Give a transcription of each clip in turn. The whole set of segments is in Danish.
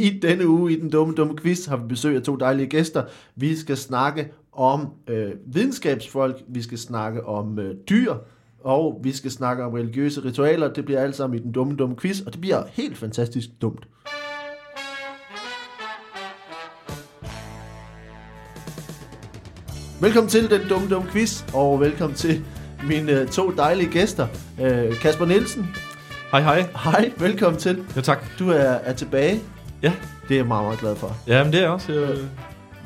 I denne uge i den dumme, dumme quiz har vi besøg af to dejlige gæster. Vi skal snakke om øh, videnskabsfolk, vi skal snakke om øh, dyr, og vi skal snakke om religiøse ritualer. Det bliver alt sammen i den dumme, dumme quiz, og det bliver helt fantastisk dumt. Velkommen til den dumme, dumme quiz, og velkommen til mine øh, to dejlige gæster. Øh, Kasper Nielsen, Hej, hej. hej, velkommen til. Jo, tak. Du er, er tilbage. Ja. Det er jeg meget, meget glad for. Ja, men det er jeg også. Jeg,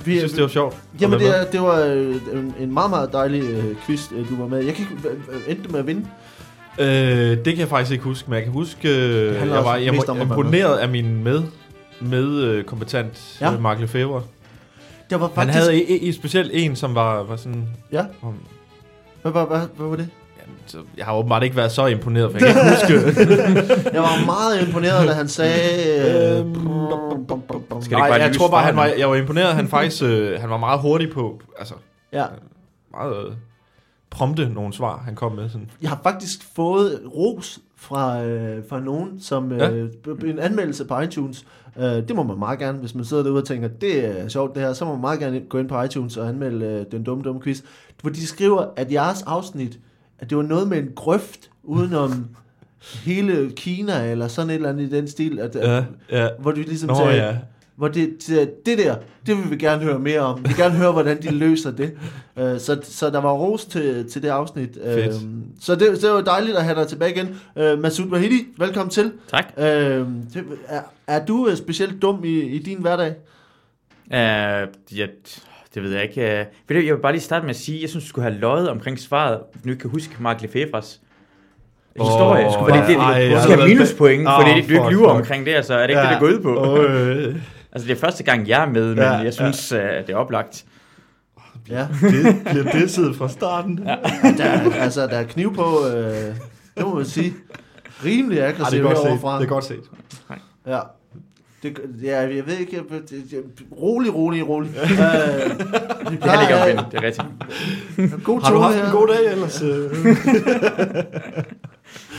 Vi, jeg synes, det var sjovt. Jamen, det, er, det var øh, en, en meget, meget dejlig øh, quiz, øh, du var med. Jeg kan ikke øh, endte med at vinde. Øh, det kan jeg faktisk ikke huske, men jeg kan huske, øh, jeg var jeg om imponeret af min med, med øh, kompetent Ja. ja. Mark Lefebvre. Det var Han faktisk... havde i, i, specielt en, som var, var sådan... Ja, Om, hvad, hvad, hvad, hvad var det? Så, jeg har åbenbart ikke været så imponeret, for jeg kan ikke huske... Jeg var meget imponeret, da han sagde... Øh, Øhm, Skal det Nej, jeg tror bare, han var, jeg var imponeret. Han faktisk øh, han var meget hurtig på... Altså, ja. meget øh, prompte nogle svar, han kom med. Sådan. Jeg har faktisk fået ros fra, øh, fra nogen, som øh, Ja. en anmeldelse på iTunes. Øh, det må man meget gerne, hvis man sidder derude og tænker, det er sjovt det her, så må man meget gerne gå ind på iTunes og anmelde øh, den dumme, dumme quiz. Hvor de skriver, at jeres afsnit, at det var noget med en grøft udenom hele Kina, eller sådan et eller andet i den stil, at, Ja, ja. hvor du ligesom Nå, sagde, ja. hvor det, det, det der, det vil vi gerne høre mere om. Vi vil gerne høre, hvordan de løser det. Uh, så, så der var ros til, til det afsnit. Uh, Fedt. så det, det var dejligt at have dig tilbage igen. Uh, Masoud Wahidi, velkommen til. Tak. Uh, det, er, er du uh, specielt dum i, i din hverdag? Uh, ja, det ved jeg ikke. Ved du, jeg vil bare lige starte med at sige, jeg synes, du skulle have løjet omkring svaret, ikke kan huske Mark Lefebvre's historie. Åh, Skulle, fordi det, ej, det, jeg du skal have minuspoint, Åh, fordi det, du ikke lyver fuck. omkring det, altså er det ikke Ja. det, det går ud på? Øh, Altså, det er første gang, jeg er med, men Ja, jeg synes, uh, det er oplagt. Ja. det bliver disset fra starten. Ja. Der, er- altså, der er kniv på, uh, det må man sige. Rimelig aggressivt er godt set. heroverfra. Det er godt set. Ja. Det, ja, jeg ved ikke, jeg- det, det, rolig, rolig, rolig. Vi Det at vinde, det er rigtigt. God Har du haft her. en god dag ellers? øh?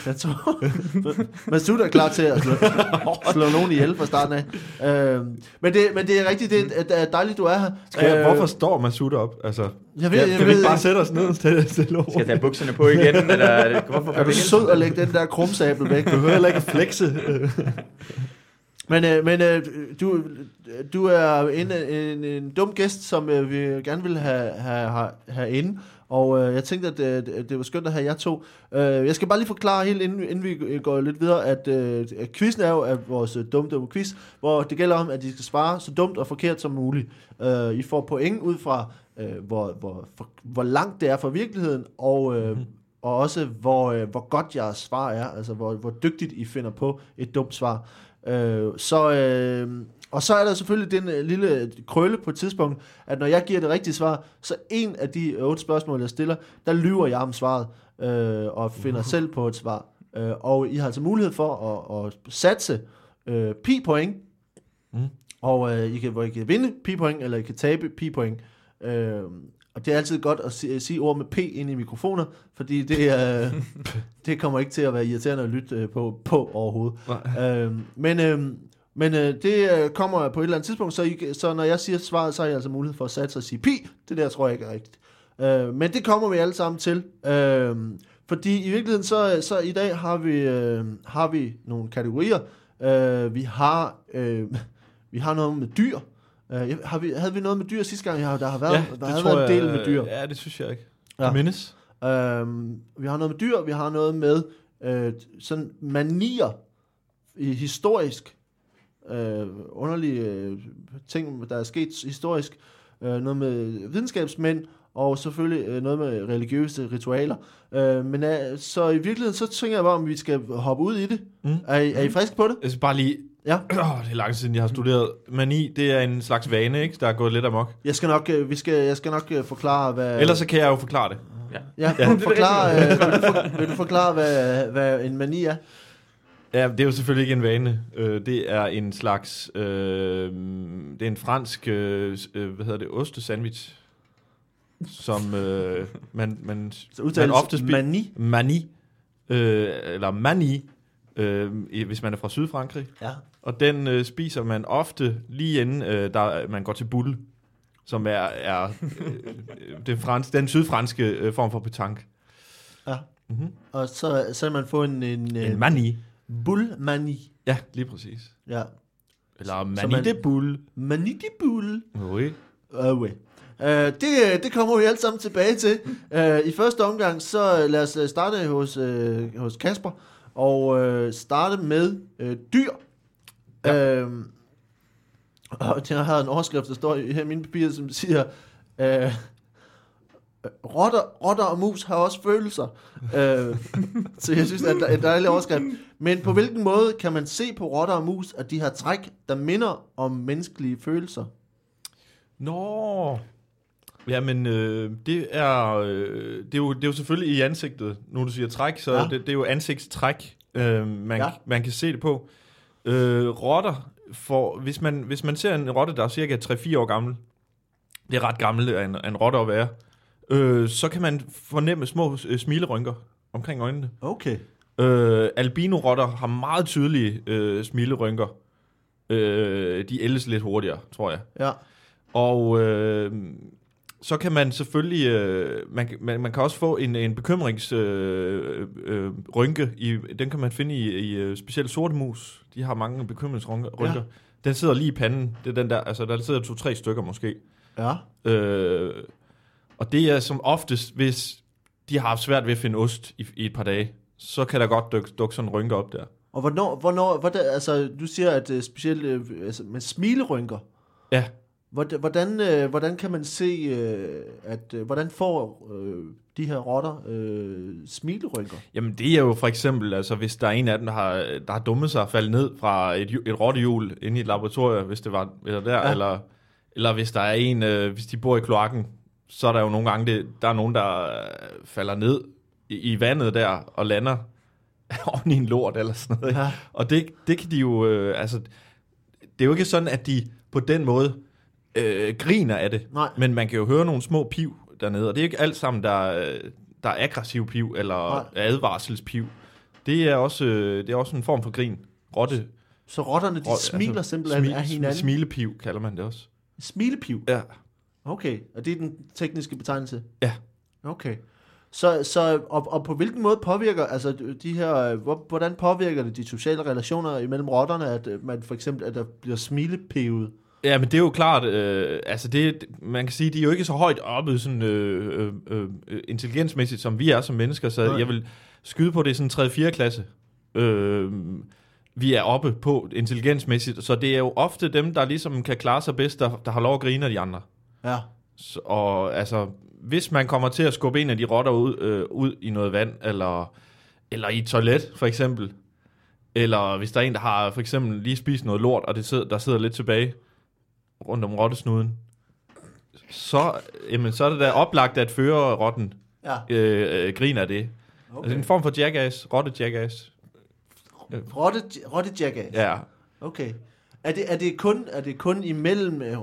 Jeg tror, Masud er klar til at slå, slå nogen ihjel fra starten af. Øh, men, det, men det er rigtigt, det er, dejligt, du er her. Skal jeg, Øh, hvorfor står Masud op? Altså, Jeg ved, ja, jeg kan vi ved, ikke bare sætte os ned og stille, stille over? Skal jeg tage bukserne på igen, eller er hvorfor er du vi sød at lægge den der krumsabel væk? Du hører heller ikke flexe. Men, øh, men øh, du, du er en, en, en dum gæst, som øh, vi gerne vil have, have, have, have inde. Og øh, jeg tænkte, at øh, det- var skønt at have jer to. Øh, jeg skal bare lige forklare helt, inden, inden vi går lidt videre, at øh, at quizzen er jo at vores øh, dumme, dumme quiz, hvor det gælder om, at de skal svare så dumt og forkert som muligt. Øh, I får point ud fra, øh, hvor, hvor, for, hvor langt det er fra virkeligheden, og, øh, og også hvor, øh, hvor godt jeres svar er, altså hvor, hvor dygtigt I finder på et dumt svar. Øh, så, øh, og så er der selvfølgelig den øh, lille krølle på et tidspunkt, at når jeg giver det rigtige svar, så en af de otte spørgsmål, jeg stiller, der lyver jeg om svaret, øh, og finder selv på et svar. Øh, og I har altså mulighed for at, at satse øh, pi-point, Mm. og øh, I kan, hvor I kan vinde pi-point, eller I kan tabe pi-point. Øh, og det er altid godt at sige, sige ord med P ind i mikrofoner, fordi det, øh, det kommer ikke til at være irriterende at lytte øh, på, på overhovedet. Øh, men øh, men øh, det øh, kommer på et eller andet tidspunkt, så, I, så når jeg siger svaret, så har jeg altså mulighed for at satse og sige pi. Det der tror jeg ikke er rigtigt. Øh, men det kommer vi alle sammen til. Øh, fordi i virkeligheden, så, så i dag har vi, øh, har vi nogle kategorier. Øh, vi har øh, vi har noget med dyr. Øh, har vi, havde vi noget med dyr sidste gang? Ja, der har været, ja, der har været en del med dyr. Ja, det synes jeg ikke. Ja. Mindes. Øhm, vi har noget med dyr, vi har noget med øh, sådan manier i historisk. Øh, underlige øh, ting, der er sket historisk. Øh, noget med videnskabsmænd, og selvfølgelig øh, noget med religiøse ritualer. Øh, men øh, så i virkeligheden, så tænker jeg bare, om vi skal hoppe ud i det. Mm. Er, I, er I friske på det? Jeg skal bare lige... Ja. Oh, det er lang tid siden, jeg har studeret. Mani, det er en slags vane, ikke? Der er gået lidt amok. Jeg skal nok, øh, vi skal, jeg skal nok øh, forklare, hvad... Ellers så kan jeg jo forklare det. Ja. Ja, Ja. ja. Forklare, øh, vil, du for, vil du forklare, hvad, hvad en mani er? Ja, det er jo selvfølgelig ikke en vane. Øh, det er en slags... Øh, det er en fransk... Øh, hvad hedder det? Ostesandwich. Som øh, man, man, Så man ofte spiser... mani. Mani. Øh, eller mani. Øh, i- hvis man er fra Sydfrankrig. Ja. Og den øh, spiser man ofte lige inden øh, der, man går til bulle, som er, er øh, det frans, den sydfranske øh, form for petanque. Ja. Mm-hmm. Og så, så man få en, en, En en mani. bullmani. Ja, lige præcis. Ja. Eller mani man- de bulle. Mani de bull. Oui. Okay. Uh, det, det kommer vi alt sammen tilbage til. Uh, I første omgang, så øh, lad os øh, starte hos, uh, hos Kasper, og uh, starte med uh, dyr. Ja. Uh, og jeg har en overskrift, der står her i mine papirer, som siger, uh, rotter, rotter og mus har også følelser. Uh, så jeg synes, at der er en dejlig overskrift. Men på hvilken måde kan man se på rotter og mus, at de har træk, der minder om menneskelige følelser? Nå. Jamen, øh, det, er, øh, det, er jo, det er jo selvfølgelig i ansigtet. Nu du siger træk, så Ja. ja. det, det er jo ansigtstræk, øh, man, Ja. ja. man kan se det på. Øh, rotter, for, hvis, man, hvis man ser en rotte, der er cirka 3-4 år gammel, det er ret gammel af en, af en rotte at være, øh, så kan man fornemme små øh, smilerynker omkring øjnene. Okay. Øh, albino-rotter har meget tydelige øh, smilerynker. Øh, de ældes lidt hurtigere, tror jeg. Ja. Og øh, så kan man selvfølgelig, øh, man, kan- man, man kan også få en, en bekymringsrynke, øh, øh, i, den kan man finde i, i øh, specielt sorte mus. De har mange bekymringsrynker. Ja. Ja. Den sidder lige i panden. Det er den der, altså der sidder to-tre stykker måske. Ja. Øh, og det er som oftest, hvis de har haft svært ved at finde ost i, i et par dage, så kan der godt dukke, dukke sådan en rynke op der. Og hvornår, hvornår hvordan, altså, du siger, at uh, specielt uh, altså, med smilerynker, Ja, hvordan, hvordan, uh, hvordan kan man se, uh, at, uh, hvordan får uh, de her rotter uh, smilerynker? Jamen det er jo for eksempel, altså hvis der er en af dem, der har, der har dummet sig og faldet ned fra et, et rottehjul inde i et laboratorium, hvis det var eller der, Ja. eller, eller hvis der er en, øh, hvis de bor i kloakken, så er der jo nogle gange, det, der er nogen, der øh, falder ned i, i vandet der og lander oven i en lort eller sådan noget. Ja. Og det, det kan de jo, øh, altså, det er jo ikke sådan, at de på den måde øh, griner af det, Nej. men man kan jo høre nogle små piv dernede, og det er ikke alt sammen, der, øh, der er aggressiv piv eller Nej. advarselspiv. Det er, også, øh, det er også en form for grin. Rotte. Så rotterne, de Rot- smiler altså, simpelthen af hinanden? Smilepiv kalder man det også. Smilepiv? Ja. Okay, og det er den tekniske betegnelse? Ja. Okay. Så, så og, og på hvilken måde påvirker, altså de her, øh, hvor, hvordan påvirker det de sociale relationer imellem rotterne, at man for eksempel, at der bliver smilepivet? Ja, men det er jo klart, øh, altså det, man kan sige, de er jo ikke så højt oppe sådan, øh, øh, øh, intelligensmæssigt, som vi er som mennesker, så Nej. Nej. jeg vil skyde på, det er sådan 3-4 klasse. Øh, vi er oppe på intelligensmæssigt, så det er jo ofte dem, der ligesom kan klare sig bedst, der, der har lov at grine af de andre. Ja. Så, og altså, hvis man kommer til at skubbe en af de rotter ud, øh, ud i noget vand, eller, eller i et toilet for eksempel, eller hvis der er en, der har for eksempel lige spist noget lort, og det sidder, der sidder lidt tilbage rundt om rottesnuden, så, jamen, så er det da oplagt, at føre rotten Ja. øh, øh, griner det. Okay. Altså en form for jackass, rotte jackass. Rotte, rotte jackass. Ja. Okay. Er det, er det, kun, er det kun imellem øh,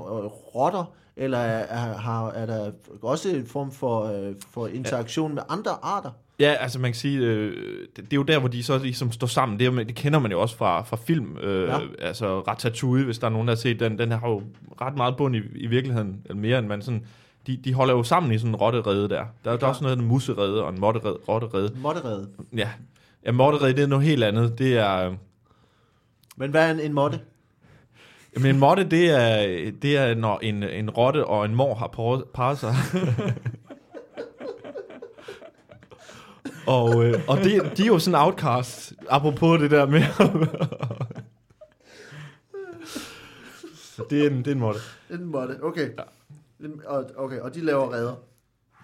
rotter, eller er, er, har, er der også en form for, øh, for interaktion ja. med andre arter? Ja, altså man kan sige, øh, det, det er jo der, hvor de så ligesom står sammen. Det, er, det kender man jo også fra, fra film. Øh, Ja. ja. Altså Ratatouille, hvis der er nogen, der har set den, den har jo ret meget bund i, i virkeligheden, eller mere end man sådan... De, de holder jo sammen i sådan en rotterede der. Der, der er også noget af en muserede og en motterede, rotterede. Motterede. Ja, ja motterede, det er noget helt andet. Det er... øh, Men hvad er en, en motte? Men en motte, det er, det er når en, en rotte og en mor har parret sig. og øh, og det, de er jo sådan outcasts, apropos det der med... Så det er en, det er en motte. En motte, okay. Og- Okay, og de laver redder.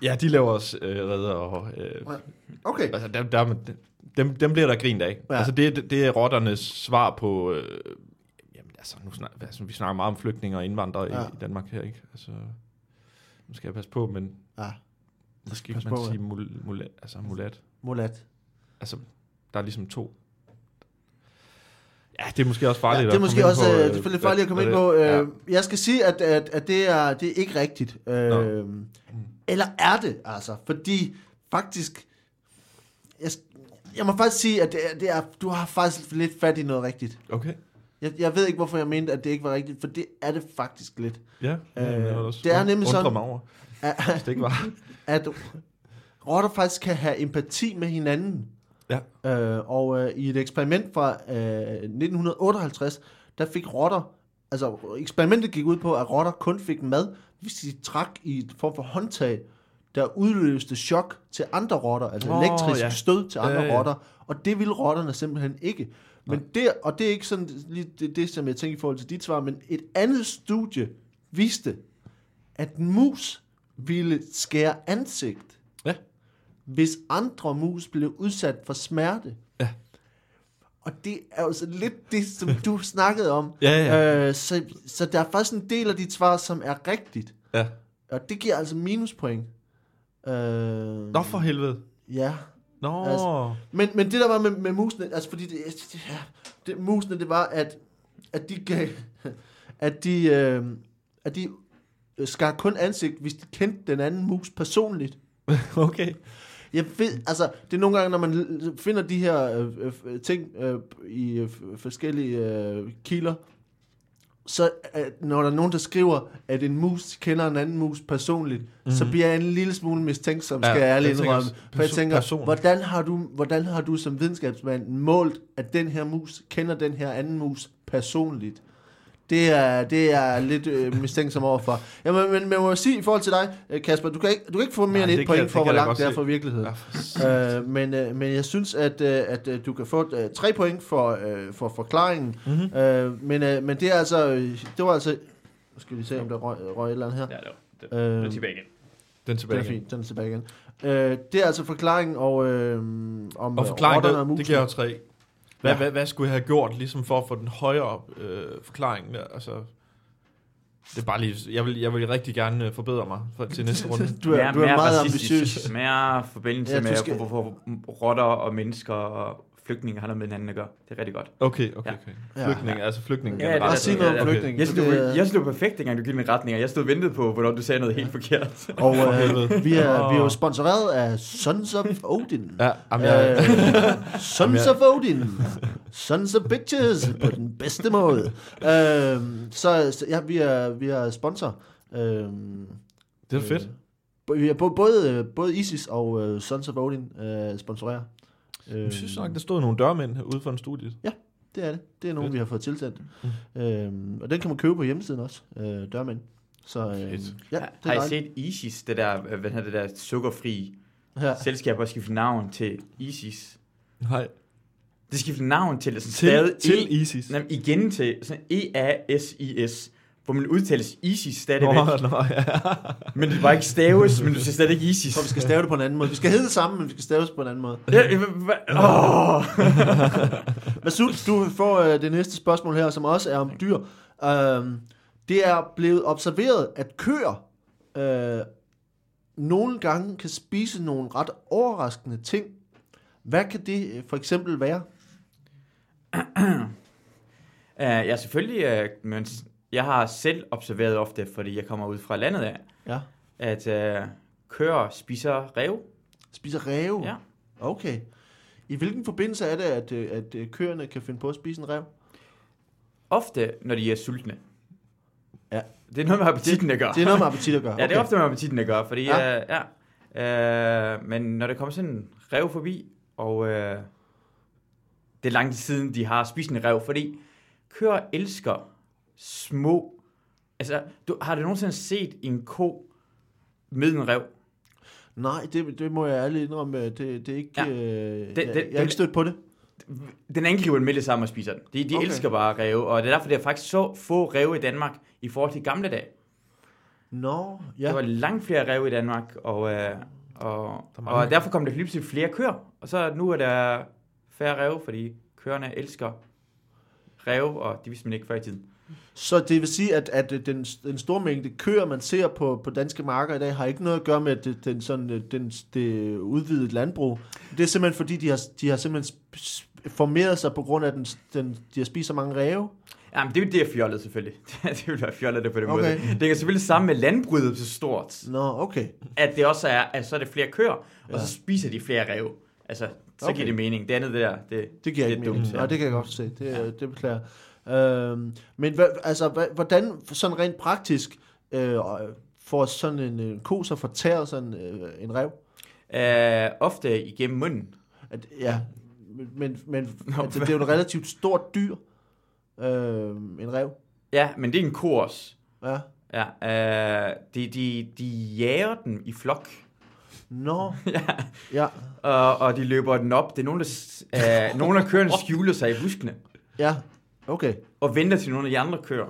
Ja, de laver også øh, redder og... Øh, Okay. altså, der, der, dem, dem bliver der grint af. Ja. Ja. Altså, det, det er rotternes svar på... Øh, jamen, altså, nu snak, altså, vi snakker meget om flygtninge og indvandrere Ja. ja. i, i Danmark her, ikke? Altså, nu skal jeg passe på, men Ja, måske kan man på, sige mul, mulat, altså mulat. Mulat. Altså, der er ligesom to. Ja, det er måske også farligt Ja, at det er måske også på, øh, øh, selvfølgelig hvad- farligt at komme ind på. det- Øh, Jeg skal sige, at, at, at det, er, det er ikke rigtigt. Øh, eller er det, altså? Fordi faktisk... Jeg, jeg må faktisk sige, at det er, det er, du har faktisk lidt fat i noget rigtigt. Ja. Okay. Jeg, jeg ved ikke, hvorfor jeg mente, at det ikke var rigtigt, for det er det faktisk lidt. Ja, ja Øh, det er nemlig sådan- mig over, At, hvis det ikke var. at rotter faktisk kan have empati med hinanden. Ja. Øh, og øh, i et eksperiment fra øh, 1958, der fik rotter, altså eksperimentet gik ud på, at rotter kun fik mad, hvis de trak i et form for håndtag, der udløste chok til andre rotter, altså oh, elektrisk ja. stød til andre ja. rotter, og det ville rotterne simpelthen ikke. Men det, og det er ikke sådan lige det, det, som jeg tænker i forhold til dit svar, men et andet studie viste, at en mus ville skære ansigt. Hvis andre mus blev udsat for smerte. Ja. Og det er jo så lidt det, som du snakkede om. Ja, ja. Øh, så, så der er faktisk en del af dit svar, som er rigtigt. Ja. Og det giver altså minuspoint. Øh, Nå for helvede. Ja. Nå. Altså- Men, men det der var med, med musene, altså fordi det, det, ja, det, musene, det var, at, at de gav, at de, øh, at de skar kun ansigt, hvis de kendte den anden mus personligt. okay. Jeg ved, altså, det er nogle gange, når man finder de her øh, øh, ting øh, i øh, f- forskellige øh, kilder, så øh, når der er nogen, der skriver, at en mus kender en anden mus personligt, mm-hmm. så bliver jeg en lille smule mistænksom, skal Ja, jeg ærligt indrømme. For jeg tænker, hvordan har, du, hvordan har du som videnskabsmand målt, at den her mus kender den her anden mus personligt? Det er, det er lidt øh, mistænksom overfor. Ja, men, men, men jeg må sige i forhold til dig, øh, Kasper, du kan ikke, du kan ikke få mere Nej, end et jeg- point for, hvor jeg langt det er fra virkeligheden. Ja, Øh, men, øh, men jeg synes, at, øh, at øh, du kan få øh, tre point for, øh, for forklaringen. Mhm. Øh, men, øh, men det er altså, det var altså, nu skal vi se, om der røg, røg et eller andet her. Ja, det var, det, Øh, det er tilbage igen. Den er det tilbage er igen. fint, den er tilbage igen. Øh, det er altså forklaringen og, øh, om Og forklaring, rotterne og det, det giver jo tre. Hvad, Ja. hvad, hvad skulle jeg have gjort, ligesom for at få den højere øh, forklaring? Der? Altså, det er bare lige, jeg vil, jeg vil rigtig gerne øh, forbedre mig for, til næste runde. Du er, mere, du er mere meget ambitiøs. Mere forbindelse Ja, med, skal- rotter og mennesker og flygtninge har noget med hinanden at gøre. Det er rigtig godt. Okay, okay, Ja. okay. Ja. Flygtninge, altså flygtninge Ja, generelt. Bare sig noget om Okay. Jeg stod, det jeg stod perfekt, dengang du gik min retning, og jeg stod og ventede på, hvornår du sagde noget helt forkert. Og øh, vi, er, vi er jo sponsoreret af Sons of Odin. Ja, jamen, jeg, Øh, Sons of Odin. Sons of Bitches på den bedste måde. Øh, så ja, vi er, vi er sponsor. Øh, det er fedt. Øh, vi er bo- både, både Isis og uh, Sons of Odin øh, sponsorerer. Øh, Jeg synes nok, der stod nogle dørmænd ude for en studie. det er det. Det er nogen, Fedt. vi har fået tilsendt. Mm. Øh, og den kan man købe på hjemmesiden også, øh, dørmænd. Så øh, Fedt. ja, det har er I set Isis, det der, øh, hvad hedder det der sukkerfri Ja. selskab, og skiftet navn til Isis? Nej. Det skifter navn til, sådan Til, stadig til E- ISIS. Nej, igen til sådan E-A-S-I-S, hvor man udtales Isis stadigvæk. Nå, nå, ja. Men det var ikke staves, men du siger stadig ikke Isis. Så vi skal stave det på en anden måde. Vi skal hedde det samme, men vi skal stave det på en anden måde. Ja, Åh. Masud, du får øh, det næste spørgsmål her, som også er om dyr. Øhm, det er blevet observeret, at køer øh, nogle gange kan spise nogle ret overraskende ting. Hvad kan det øh, for eksempel være? Uh, ja, selvfølgelig, uh, men s- jeg har selv observeret ofte, fordi jeg kommer ud fra landet af, Ja. at uh, køer spiser rev. Spiser ræve? Ja. Okay. I hvilken forbindelse er det, at, øh, at øh, køerne kan finde på at spise en rev? Ofte, når de er sultne. Ja. Det er noget med appetitten at gøre. Det er noget med appetit at gøre. Ja, det er ofte med appetitten at gøre, fordi Ja. Uh, ja. Uh, men når der kommer sådan en rev forbi, og uh, det er lang tid siden, de har spist en rev, fordi køer elsker små... Altså, du, har du nogensinde set en ko med en rev? Nej, det, det må jeg ærligt indrømme. Det, det er ikke... Ja. Øh, jeg, det- jeg har ikke stødt på det. Den angriber den med det samme og spiser den. De, de Okay. elsker bare ræve, og det er derfor, der er faktisk så få ræve i Danmark i forhold til gamle dage. Nå, Ja. Der var langt flere ræve i Danmark, og, øh, og, Der og derfor kom der pludselig flere køer. Og så nu er der færre ræve, fordi køerne elsker ræve, og det vidste man ikke før i tiden. Så det vil sige, at, at den, den store mængde køer, man ser på, på danske marker i dag, har ikke noget at gøre med det, den, sådan, øh, den, det udvidede landbrug. Det er simpelthen fordi, de har, de har simpelthen formeret sig på grund af, den, den, de har spist så mange ræve. Jamen, det, det er fjollet selvfølgelig. det vil være fjollet det på den Okay. måde. Det er selvfølgelig sammen med landbruget så stort, Nå, okay. at det også er, at så er det flere køer, og Ja. så spiser de flere ræve. Altså, så Okay. giver det mening. Det andet der, det, Det giver det ikke er mening. dumt. Nej, det kan jeg godt se. Det, ja. det beklager. Øhm, men hva, altså, hva, hvordan sådan rent praktisk øh, får sådan en, en ko så fortæret sådan øh, en rev? Øh, ofte igennem munden. At, ja, men, men Nå, altså, det er jo et relativt stort dyr, øh, en rev. Ja, men det er en også. Ja. Ja, øh, de, de, de jager den i flok. Nå, ja, ja, og, og de løber den op. Det er nogle, der, øh, nogle af køerne skjuler sig i buskene. ja, okay. og venter til nogle af de andre køer.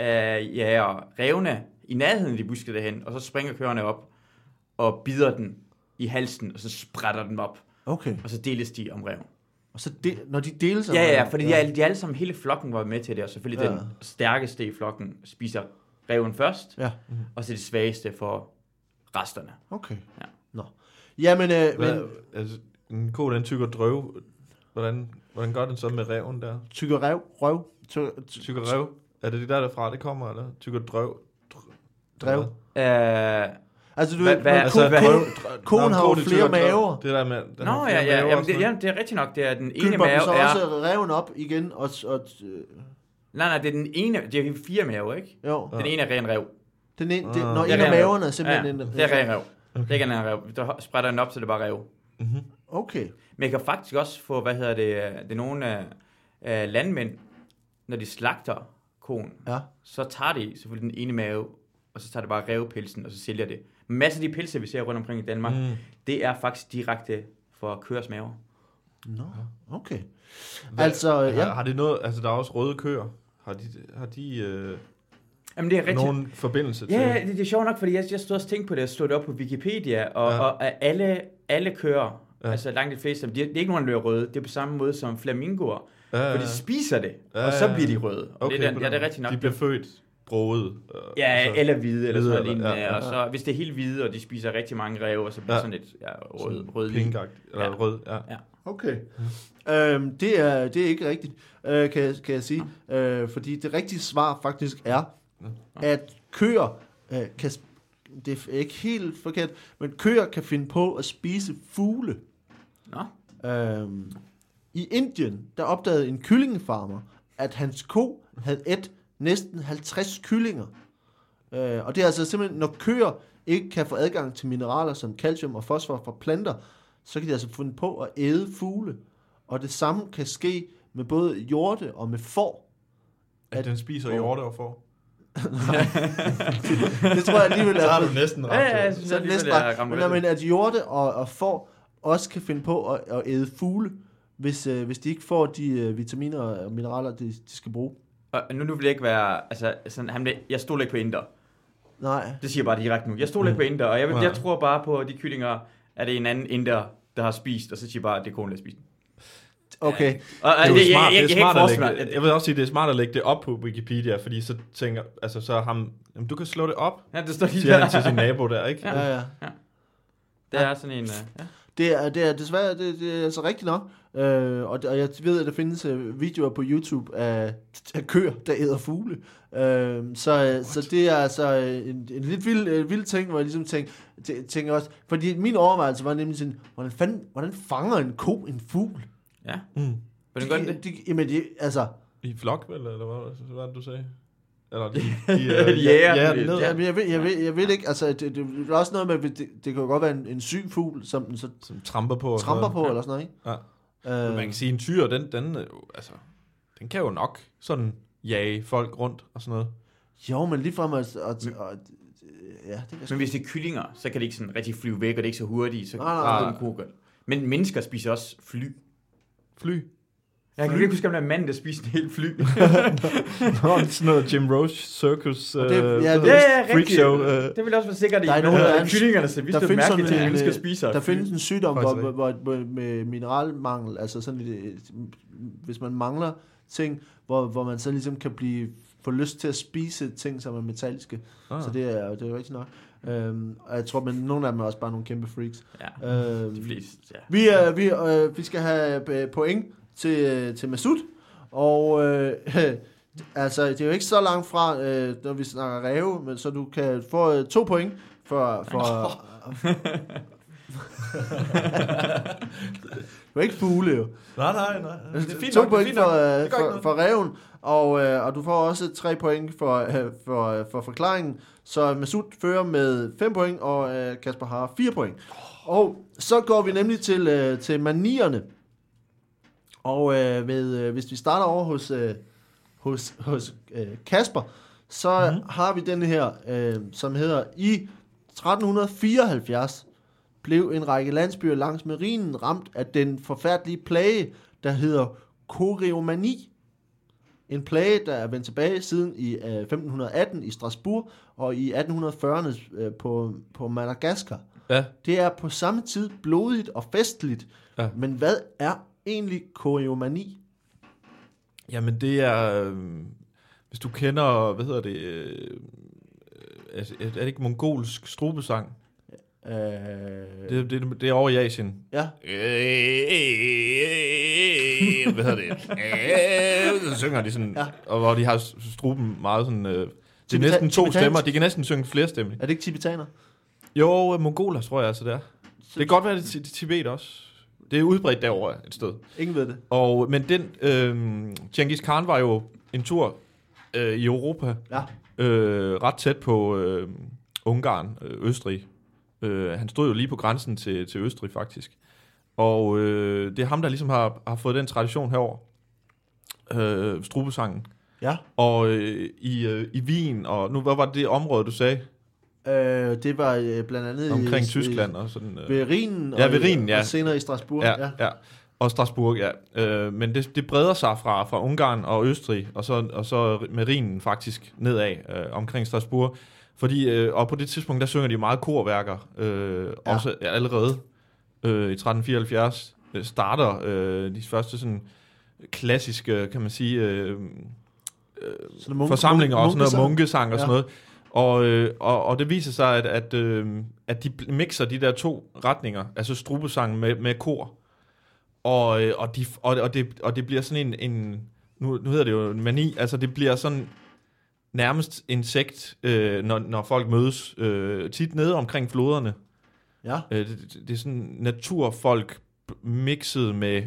Øh, ja, og revne i nærheden af de buske derhen, og så springer køerne op og bider den i halsen, og så sprætter den op, Okay. og så deles de om reven. Og så de, når de deler sig... Ja, ja, fordi de, er, de er alle sammen, hele flokken var med til det, og selvfølgelig Ja. ja. den stærkeste i flokken spiser reven først, Ja, og så det svageste for resterne. okay. Ja. Nå. Jamen, øh, Hvad, men altså, en ko, den tykker drøv. Hvordan, hvordan gør den så med reven der? tykker rev, røv, tykker, rev? Er det det der derfra, det kommer, eller? Tykker drøv? drev. Øh, Altså, du Hvad- ved, hvad- når altså, ko, hvad- ko, Nå, koen en har jo det flere maver. Det der med, den Nå, ja, ja, maver ja, og det, sådan ja, det er rigtigt nok. Det er den ene Køber mave så er... også reven op igen, og, og øh, Nej, nej, det er den ene... Det er fire maver, ikke? jo, Den ene er ren rev. den en, det, Ah. når Det er en af maverne er simpelthen ja, en... det er ren rev. Det er ikke en rev. Der sprætter den op, så det er bare rev. Mhm. Okay, Men jeg kan faktisk også få, hvad hedder det, øh, det er nogle af uh, landmænd, når de slagter koen, ja. så tager de selvfølgelig den ene mave, og så tager de bare revpelsen, og så sælger det. Masser af de pelse, vi ser rundt omkring i Danmark, mm. Det er faktisk direkte for køers maver. Nå, okay. Hvad- Altså, har, ja. har det noget, altså der er også røde køer. Har de, har de øh, Jamen det er rigtigt. nogen forbindelse til? Ja, det, det er sjovt nok, fordi jeg, jeg stod også og tænkte på det, jeg slog det op på Wikipedia, og, Ja. og, og alle, alle kører, Ja. ja. altså langt de fleste, af dem, de, det er ikke nogen, der løber røde, det er på samme måde som flamingoer, ja, ja. ja. for de spiser det, Ja, og så ja. bliver de røde. Og Okay, det, er, den- ja, det er rigtigt nok. De bliver født broet. øh, Ja, så- eller hvide, eller Hvide, sådan noget ja, Ja, ja, Og så, hvis det er helt hvide, og de spiser rigtig mange ræve, og så bliver Ja. ja. sådan lidt ja, rød, sådan rød Pinkagt, eller Ja. rød, ja. Okay. Øhm, det, er, det er ikke rigtigt, øh, kan, jeg- kan jeg sige. Øh, fordi det rigtige svar faktisk er, at køer øh, kan... Det er ikke helt forkert, men køer kan finde på at spise fugle. Nå, Øhm, I Indien, der opdagede en kyllingefarmer, at hans ko havde et næsten 50 kyllinger. Øh, og det er altså simpelthen, når køer ikke kan få adgang til mineraler som calcium og fosfor fra planter, så kan de altså finde på at æde fugle. Og det samme kan ske med både hjorte og med får. At den spiser hjorte og får. Det tror jeg alligevel Så har er... du næsten ja, ja, jeg ret. synes Så alligevel, næsten ret. Men, det. men at hjorte og, og får også kan finde på at, at æde fugle, hvis, øh, hvis de ikke får de øh, vitaminer og mineraler, de, de skal bruge. Og nu, nu vil jeg ikke være, altså, sådan, han, vil- jeg stoler ikke på Inder. Nej. Det siger jeg bare direkte nu. Jeg stoler ikke på Inder, og jeg, jeg tror bare på de kyllinger, at det er en anden Inder, der har spist, og så siger jeg bare, at det er konen, der har spist. Okay. Og, og Det er det, smart, jeg, jeg, jeg, det er smart at lægge, at, jeg vil også sige, det er smart at lægge det op på Wikipedia, fordi så tænker, altså så ham, jamen, du kan slå det op, ja, det står lige siger han der. til sin nabo der, ikke? Ja. Ja, ja. Det er sådan en, uh, ja. Det er, det er desværre det, det er altså rigtigt nok. Øh, og, og jeg ved, at der findes øh, videoer på YouTube af, af køer, der æder fugle. Øh, så, så det er altså en, en lidt vild, øh, vild ting, hvor jeg ligesom tænker, tæ- tænker også, fordi min overvejelse var nemlig sådan, hvordan, fanden, hvordan fanger en ko en fugl? ja. Mm. Hvordan gør den det? De, jamen, de, altså, I flok, vel, eller hvad, hvad var det, du sagde? Eller de, de, De jager ja, den ned, ja. jeg, ved, jeg, ved, jeg ved ikke, altså, det, det, det er også noget med, det, det kan jo godt være en, en syg fugl, som den så som tramper på. tramper på, eller sådan noget, ikke? Ja. Øh, Men man kan sige, en tyr, den, den, er jo, altså, den kan jo nok sådan jage folk rundt og sådan noget. jo, men lige frem at, at, at, at ja, det kan Men hvis det er kyllinger, så kan det ikke sådan rigtig flyve væk, og det er ikke så hurtigt, så Nej, nej, nej. Men mennesker spiser også fly. Fly. Jeg kan ikke huske, om der er en mand, der spiser en helt fly. Nå, det er sådan noget Jim Roche Circus uh, det- ja, det- ja, freak rigtigt. show. Uh, Det vil også være sikkert i. Der er men, nogen, der øh, er kyllingerne, så vi der findes mærke sådan til, at en, mennesker øh, spiser Der findes en sygdom, hvor, hvor, med mineralmangel, altså sådan lidt, hvis man mangler ting, hvor, hvor man så ligesom kan blive få lyst til at spise ting, som er metalliske. ah. Så det er, det er jo rigtigt nok. Øhm, og jeg tror, men nogle af dem er også bare nogle kæmpe freaks. Ja, Øhm, de fleste, ja. vi, er, vi, øh, vi skal have øh, point til, til Masud, og øh, altså, det er jo ikke så langt fra, øh, når vi snakker ræve, men så du kan få øh, to point for, for, Du er ikke fugle, jo. Nej, nej, nej. Det er fint to nok, det er point fint for, nok. øh, Det for, for reven, og, øh, og du får også tre point for, øh, for, øh, for forklaringen. Så Masud fører med 5 point, og øh, Kasper har 4 point. Og så går vi nemlig til, øh, til manierne. Og øh, med, øh, hvis vi starter over hos, øh, hos, hos øh, Kasper, så mm. har vi den her, øh, som hedder i 1374 blev en række landsbyer langs med Rhinen ramt af den forfærdelige plage, der hedder koreomani. En plage, der er vendt tilbage siden i øh, 1518 i Strasbourg og i 1840'erne øh, på, på Madagaskar. Ja, Det er på samme tid blodigt og festligt. Ja. Men hvad er egentlig koreomani? jamen det er... Øh, hvis du kender, hvad hedder det... Øh, er, er det ikke mongolsk strubesang? Øh, Det, det, det er over i Asien. ja. Hvad hedder det? Så synger de sådan, Ja. og hvor de har struben meget sådan... Øh, det er næsten to tibetansk? stemmer. De kan næsten synge flere stemmer. Er det ikke tibetaner? Jo, øh, mongoler tror jeg altså det er. Det kan godt være, det er Tibet også. Det er udbredt derovre et sted. Ingen ved det. Og, men den, øh, Genghis Khan var jo en tur øh, i Europa, Ja. øh, ret tæt på øh, Ungarn, øh, Østrig. Øh, han stod jo lige på grænsen til, til Østrig faktisk. Og øh, det er ham, der ligesom har, har fået den tradition herover. Øh, strubesangen. Ja. Og øh, i, øh, i Wien, og nu, hvad var det område, du sagde? Øh, det var øh, blandt andet Omkring i, Tyskland og sådan. Øh. Ved Rhinen, Ja, og, ved Rhinen, ja. og senere i Strasbourg. Ja, ja. ja. Og Strasbourg, ja. Øh, men det, det breder sig fra, fra Ungarn og Østrig, og så, og så med Rhinen faktisk nedad øh, omkring Strasbourg. Fordi, øh, og på det tidspunkt, der synger de meget korværker, øh, Ja. ja. også allerede øh, i 1374 øh, starter øh, de første sådan klassiske, kan man sige, øh, Så munke- forsamlinger og sådan noget, munkesang. og Ja. sådan noget. Og, øh, og, og det viser sig, at, at, øh, at de mixer de der to retninger, altså strubesang med, med kor. Og, øh, og, de, og, og, det, og det bliver sådan en, en nu, nu hedder det jo en mani, altså det bliver sådan nærmest en sekt, øh, når, når folk mødes øh, tit nede omkring floderne. Ja. Øh, det, det, er sådan naturfolk mixet med,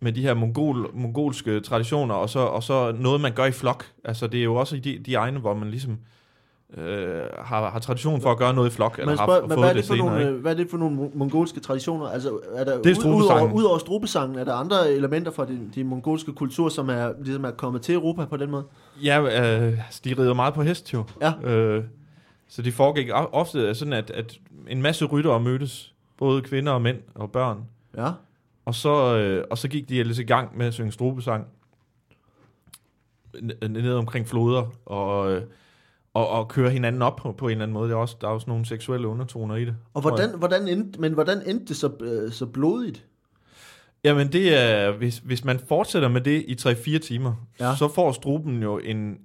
med de her mongol, mongolske traditioner, og så, og så noget, man gør i flok. Altså, det er jo også i de, de egne, hvor man ligesom øh, har, har tradition for at gøre noget i flok, eller Men, har men fået hvad, er det, det for senere. nogle, ikke? hvad er det for nogle mo- mongolske traditioner? Altså, er der, Det er ud- udover, udover strubesangen, er der andre elementer fra de, de mongolske kultur, som er, ligesom er kommet til Europa på den måde? Ja, øh, de rider meget på hest jo. Ja. Øh, så det foregik ofte sådan, at, at en masse ryttere mødtes, både kvinder og mænd og børn. Ja. Og så, øh, og så gik de ellers i gang med at synge strubesang n- ned omkring floder og, øh, og, og køre hinanden op på, på en eller anden måde. Det er også, der er også nogle seksuelle undertoner i det. Og hvordan, hvordan endte, men hvordan endte det så, øh, så blodigt? Jamen det er, hvis, hvis man fortsætter med det i 3-4 timer, Ja. så får struben jo en,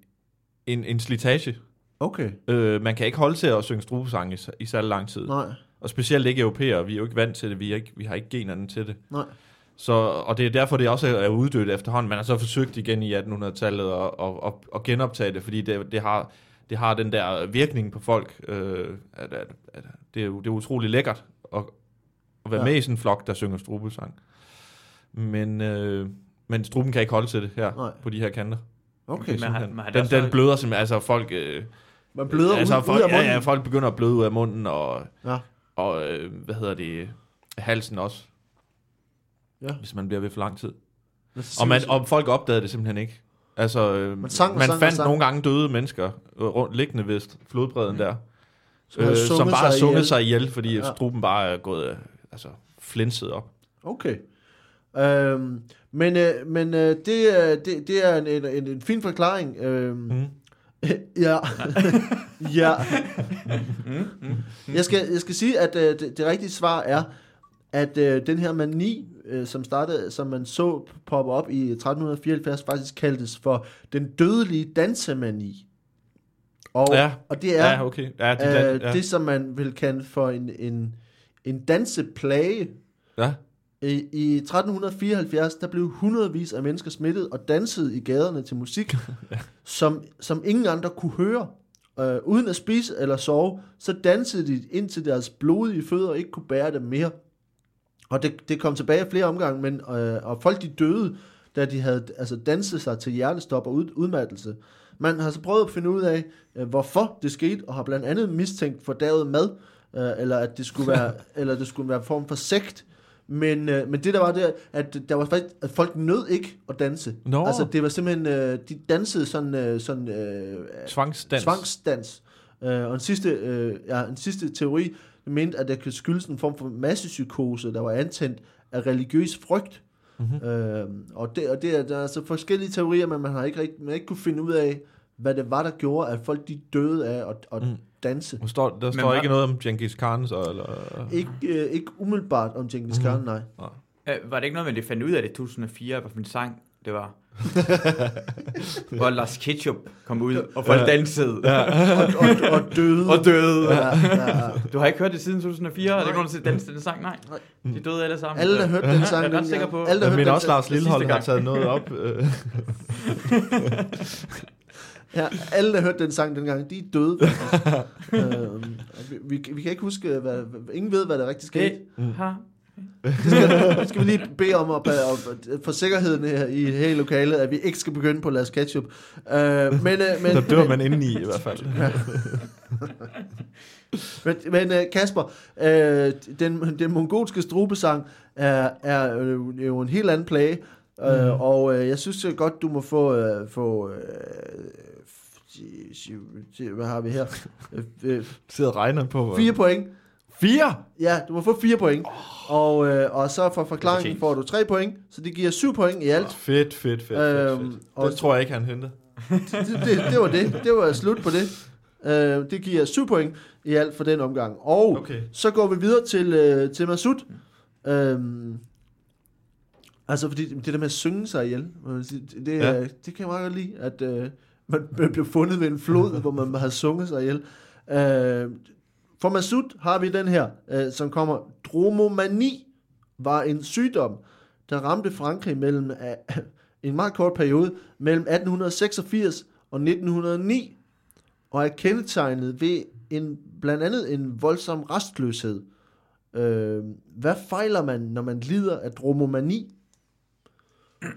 en, en slitage. Okay. Øh, man kan ikke holde til at synge strubesang i, i særlig lang tid. Nej, Og specielt ikke europæere, vi er jo ikke vant til det, vi, er ikke, vi har ikke generne til det. nej. Så, og det er derfor, det også er uddødt efterhånden. Man har så forsøgt igen i 1800-tallet at, at, at, at genoptage det, fordi det, det, har, det har den der virkning på folk. Øh, at, at, at det, er, jo- det er utrolig lækkert at, at være Ja. med i sådan en flok, der synger strubesang. Men, øh, men struben kan ikke holde til det her, Nej. på de her kanter. Okay. Men men har det den, den bløder simpelthen, altså folk... Øh, Man bløder altså, ud, folk, ud af munden. Ja, ja, folk begynder at bløde ud af munden, og, Ja. og øh, hvad hedder det, halsen også, Ja. hvis man bliver ved for lang tid. Og, man, og folk opdagede det simpelthen ikke. Altså, øh, Man sang man sang fandt sang. nogle gange døde mennesker øh, rundt, liggende ved flodbredden der, Som øh, som bare har sig sunget sig ihjel, fordi Ja. struben bare er gået øh, altså, flinset op. Okay. Øhm, men øh, men øh, det, det, det er en, en, en, en fin forklaring. Øhm, Mm. ja. ja. jeg, skal, jeg skal sige, at øh, det, det rigtige svar er, at øh, den her mani, øh, som startede, som man så poppe op i 1374, faktisk kaldtes for den dødelige dansemani. Og, Ja. og det er Ja, okay. Ja, det, øh, øh, ja. det, som man vil kalde for en, en, en danseplage. ja. I, I 1374, der blev hundredvis af mennesker smittet og dansede i gaderne til musik, som, som ingen andre kunne høre. øh, uden at spise eller sove, så dansede de indtil deres blodige fødder ikke kunne bære dem mere. Og det, det kom tilbage flere omgange, men, øh, og folk de døde, da de havde altså, danset sig til hjertestop og ud, udmattelse. Man har så prøvet at finde ud af, øh, hvorfor det skete, og har blandt andet mistænkt for daget mad, øh, eller at det skulle være, eller det skulle være en form for sekt. Men, øh, men det der var det, at der var faktisk, at folk nød ikke at danse. Nå. Altså det var simpelthen, øh, de dansede sådan, øh, sådan øh, Tvangsdans. tvangsdans. Øh, og en sidste, øh, ja, en sidste teori mente, at det kunne skyldes en form for massepsykose, der var antændt af religiøs frygt. Mm-hmm. Øh, og det, og det er, der er altså forskellige teorier, men man har ikke, man har ikke kunne finde ud af, hvad det var, der gjorde, at folk de døde af at, at Mm. danse. Der står, der står ikke noget om Genghis Khan, så, eller... Ikke, øh, ikke umiddelbart om Genghis Khan, Mhm. nej. Øh, var det ikke noget med, at det fandt ud af det i 2004, hvad for en sang det var? Hvor Lars Ketchup kom ud, og folk dansede Ja. Og, og, og døde. og døde. Ja, ja, ja. Du har ikke hørt det siden 2004? Er det Nej. ikke nogen, der danset den sang? Nej. Nej. De døde alle sammen. Alle, der hørte den sang. Jeg er ret sikker på- Alle, der mener den også, Lars Lillehold har taget noget op. Øh. Ja, alle, der hørte den sang dengang, de er døde. øhm, og vi, vi, vi kan ikke huske, hvad, hvad, ingen ved, hvad der rigtig skete. Det har Skal, skal vi lige bede om, at, at, for sikkerheden her i hele lokalet, at vi ikke skal begynde på Lars Ketchup. Øh, men, øh, men, Der dør man indeni i hvert fald. Men, men øh, Kasper, øh, den, den mongolske strubesang er, er jo en helt anden plage, øh, Mhm. og øh, jeg synes øh, godt, du må få, øh, få si- hvad har vi her? Sidder og regner på. fire point. Fire? Ja, du må få fire point. Og, øh, og så for forklaringen får du tre point, så det giver syv point i alt. Fedt, fedt, fedt. fedt, Øhm, fedt. og- Det tror jeg ikke, han henter. det, det, det var det. Det var slut på det. Øh, det giver syv point i alt for den omgang. Og Okay. så går vi videre til, øh, til Masud. Øhm, altså, fordi det der med at synge sig ihjel, det, det, Ja. det kan jeg meget godt lide, at øh, man, man blev fundet ved en flod, hvor man havde sunget sig ihjel. Øh, for Masud har vi den her, øh, som kommer. Dromomani var en sygdom, der ramte Frankrig mellem øh, en meget kort periode, mellem 1886 og 1909, og er kendetegnet ved en, blandt andet en voldsom restløshed. Øh, hvad fejler man, når man lider af dromomani?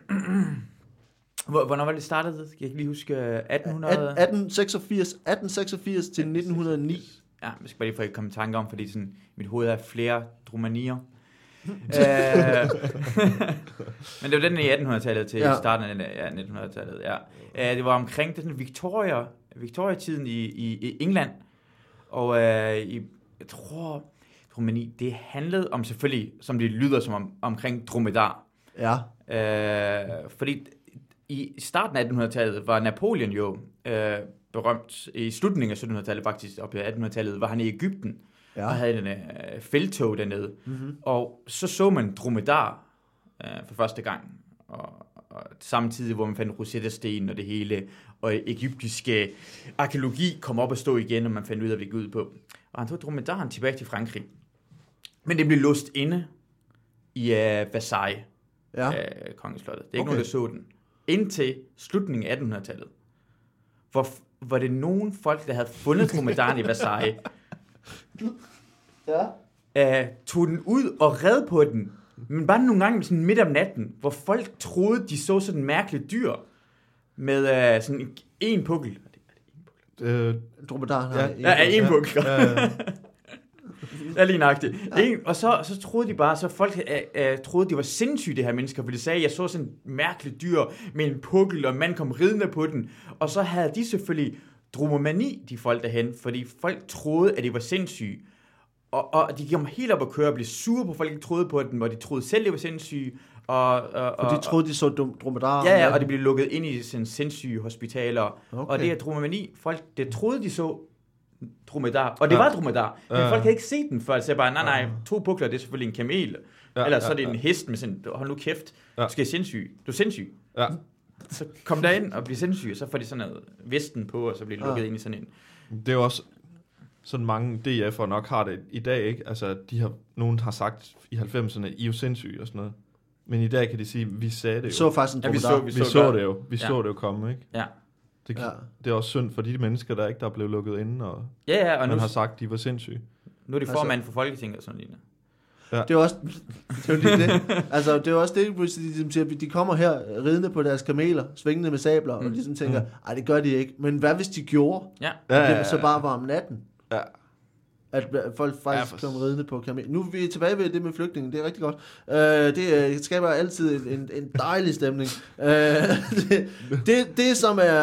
Hvor- Hvornår var det startet? Jeg kan ikke lige huske. øh, 1800... 1886, 1886 til 1909. Ja, jeg skal bare lige få et komme i tanke om, fordi sådan, mit hoved er flere dromanier. øh, men det var den i 1800-tallet til Ja. starten af ja, 1900-tallet. Ja. Øh, det var omkring det sådan Victoria, Victoria-tiden i, i, i England. Og øh, i, jeg tror, dromani, det handlede om selvfølgelig, som det lyder som om, omkring dromedar. Ja, Øh, fordi i starten af 1800-tallet var Napoleon jo øh, berømt. I slutningen af 1700-tallet faktisk, op i 1800-tallet, var han i Ægypten ja. og havde en øh, feltog dernede. Mm-hmm. Og så så man dromedar øh, for første gang. Og, og samtidig, hvor man fandt Rosetta-sten og det hele, og egyptiske arkeologi kom op at stå igen, og man fandt ud af, hvad det gik ud på. Og han tog dromedaren tilbage til Frankrig. Men det blev låst inde i øh, Versailles Ja. øh, kongeslottet. Det er ikke okay. nogen, der så den. Indtil slutningen af 1800-tallet, hvor, hvor det nogen folk, der havde fundet dromedaren i Versailles, ja. øh, tog den ud og red på den. Men bare nogle gange sådan midt om natten, hvor folk troede, de så sådan en mærkelig dyr med øh, sådan en, en pukkel. Øh, Dromedaren har Ja. en- Ja, en pukkel. ja, Ja, lige nøjagtigt. En, og så, så troede de bare, så folk øh, troede, de var sindssyge, det her mennesker, for de sagde, jeg så sådan en mærkelig dyr med en pukkel, og en mand kom ridende på den. Og så havde de selvfølgelig dromomani, de folk derhen, fordi folk troede, at de var sindssyge. Og, og de kom helt op at køre og blev sure på folk, ikke troede på den, hvor de troede selv, de var sindssyge. Og, og, de og, troede, de så dromedarer. Ja, ja, og de blev lukket ind i sådan sindssyge hospitaler. Okay. Og det er dromomani. Folk, det troede, de så dromedar. Og det Ja. var dromedar. Men Ja. folk havde ikke set den før. Så jeg bare, nej, nej, to pukler, det er selvfølgelig en kamel. Ja, Eller så er det en ja. hest med sådan, hold nu kæft, Ja. du skal sindssyg. Du er sindssyg. ja. Så kom der ind og bliv sindssyg, og så får de sådan noget vesten på, og så bliver de lukket Ja. ind i sådan en. Det er jo også sådan mange DF'er nok har det i dag, ikke? Altså, de har, nogen har sagt i 90'erne, I er jo sindssyge og sådan noget. Men i dag kan de sige, vi sagde det Vi jo. så faktisk en Ja, vi så- vi så så godt. det jo. Vi Ja. så det jo komme, ikke? Ja. Det, Ja. ja. det er også synd for de mennesker, der ikke der er blevet lukket inde, og, Ja, ja, og og nu, man har sagt, de var sindssyge. nu er det Altså- formand for Folketinget og sådan noget. Det er også det, er lige det. Altså, det er også det, hvis de, ligesom siger, de kommer her ridende på deres kameler, svingende med sabler, og Mm. ligesom tænker, nej, det gør de ikke. Men hvad hvis de gjorde? Ja. Ja, det så bare var om natten. Ja. At folk faktisk Ja, for- kom ridende på kamel. Nu er vi tilbage ved det med flygtninge, det er rigtig godt. Øh, det øh, skaber altid en, en, en dejlig stemning. Øh, det, det, det, som er...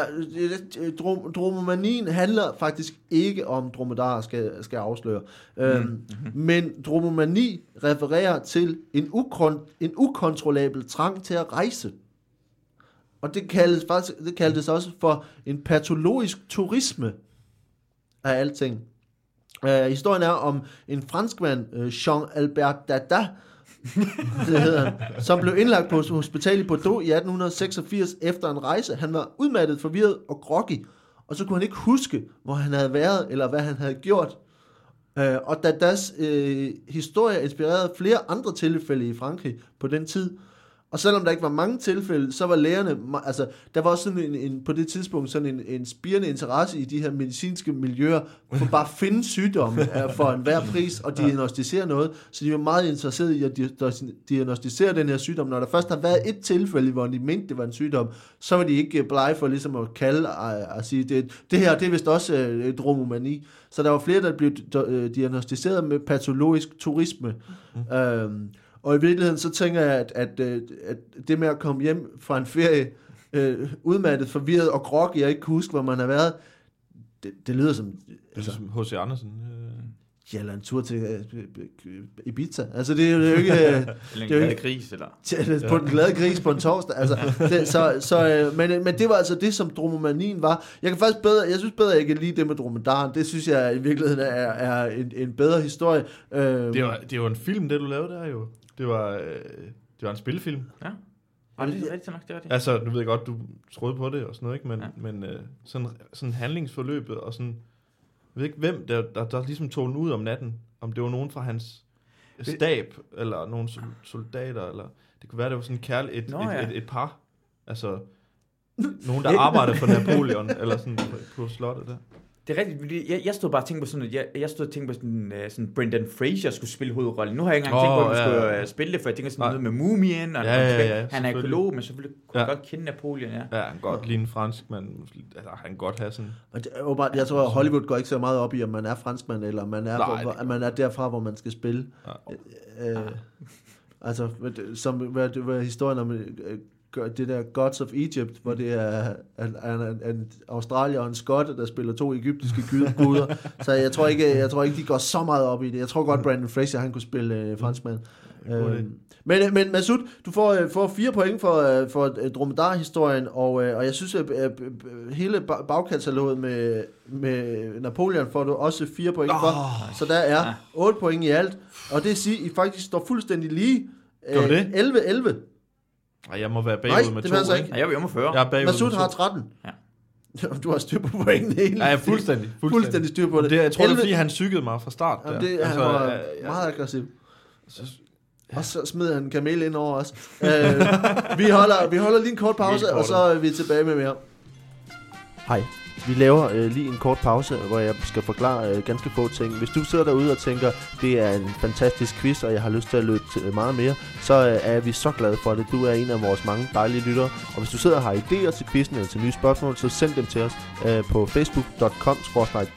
Drom, dromomanien handler faktisk ikke om dromedarer, skal, skal afsløre. Øh, Mm. Men dromomani refererer til en, ukron, en ukontrollabel trang til at rejse. Og det kaldes, faktisk, det kaldes også for en patologisk turisme af alting. Øh, historien er om en franskmand, øh, Jean-Albert Dada, det hedder han, som blev indlagt på hospital i Bordeaux i 1886 efter en rejse. Han var udmattet, forvirret og groggy, og så kunne han ikke huske, hvor han havde været, eller hvad han havde gjort. Øh, og Dadas øh, historie inspirerede flere andre tilfælde i Frankrig på den tid. Og selvom der ikke var mange tilfælde, så var lægerne, altså der var også sådan en, en, på det tidspunkt sådan en, en spirende interesse i de her medicinske miljøer, for bare at finde sygdomme øh, for enhver pris og diagnostisere noget. Så de var meget interesserede i at di- diagnostisere den her sygdom. Når der først har været et tilfælde, hvor de mente, det var en sygdom, så var de ikke øh, blege for ligesom at kalde og, og sige, det, det her det er vist også øh, dromomani. Så der var flere, der blev øh, diagnostiseret med patologisk turisme. Mm. Øhm, og i virkeligheden så tænker jeg, at, at, øh, at det med at komme hjem fra en ferie, øh, udmattet, forvirret og groggy, jeg ikke kan huske, hvor man har været, det, det lyder som Det altså, ligesom H.C. Andersen. Øh, ja, eller en tur til øh, øh, Ibiza. Altså det er jo ikke... Øh, Eller Det en er glad ikke- gris, eller... til- på den glade gris på en torsdag. Altså, det, så, så, øh, men, men det var altså det, som dromomanien var. Jeg kan faktisk bedre, jeg synes bedre, at jeg kan lide det med dromedaren. Det synes jeg i virkeligheden er, er en, en bedre historie. Øh, det, var, det var en film, det du lavede der jo. Det var, øh, det var en spilfilm. Ja. Og det er rigtigt nok, det var det. Altså, nu ved jeg godt, du troede på det og sådan noget, ikke? Men, Ja. men øh, sådan, sådan handlingsforløbet og sådan... Jeg ved ikke, hvem der, der, der ligesom tog den ud om natten. Om det var nogen fra hans stab, eller nogle sol- soldater, eller... Det kunne være, det var sådan en kærl, et, Nå, et, ja. et, et, par. Altså, nogen, der arbejder for Napoleon, eller sådan på, på slottet der. Det er rigtigt, fordi jeg, jeg stod bare og tænkte på sådan, at jeg, jeg stod og tænkte på sådan, uh, sådan Brendan Fraser skulle spille hovedrollen. Nu har jeg ikke engang Åh, tænkt på, at han ja, skulle ja. uh, spille det, for jeg tænker sådan Nej. noget med Mumien, og Ja, ja, ja, han er økolog, men selvfølgelig kunne Ja. ja. godt kende Napoleon, ja. Ja, han godt lide en fransk, men altså, han godt have sådan... Og det bare, jeg tror, at Hollywood går ikke så meget op i, om man er franskmand, eller man er, Nej, hvor, hvor, man er derfra, hvor man skal spille. Ja. Øh, altså, hvad det- som hvad, var historien om øh, det der Gods of Egypt, hvor det er en, en, en australier og en skotte, der spiller to egyptiske gy- guder. Så jeg tror, ikke, jeg tror ikke, de går så meget op i det. Jeg tror godt, Brandon Fraser, han kunne spille øh, franskmand. Øh, men, men Masud, du får, øh, får fire point for, øh, for øh, dromedarhistorien, og, øh, og jeg synes, at øh, øh, hele ba- bagkataloget med, med Napoleon får du også fire point for. Oh, Så der er. 8 point i alt, og det vil sige, at I faktisk står fuldstændig lige. Det? 11-11. Ej, jeg må være bagud Nej, med det to, passer ikke. Ja, jeg var hjemme før. Jeg er bagud Masud med har to. 13. Ja. Du har styr på pointene hele. Ja, ja, fuldstændig. fuldstændig styr på det. Det, jeg tror, det er 11 fordi, han cyklede mig fra start. Jamen, der. det, han Altså, var ja, ja. meget aggressiv. Så- Og så smider han en kamel ind over os. øh, vi, holder, vi holder lige en kort pause, og så er vi tilbage med mere. Hej. Vi laver øh, lige en kort pause, hvor jeg skal forklare øh, ganske få ting. Hvis du sidder derude og tænker, det er en fantastisk quiz, og jeg har lyst til at lytte til meget mere, så øh, er vi så glade for det. Du er en af vores mange dejlige lyttere. Og hvis du sidder og har idéer til quizzen eller til nye spørgsmål, så send dem til os øh, på facebook.com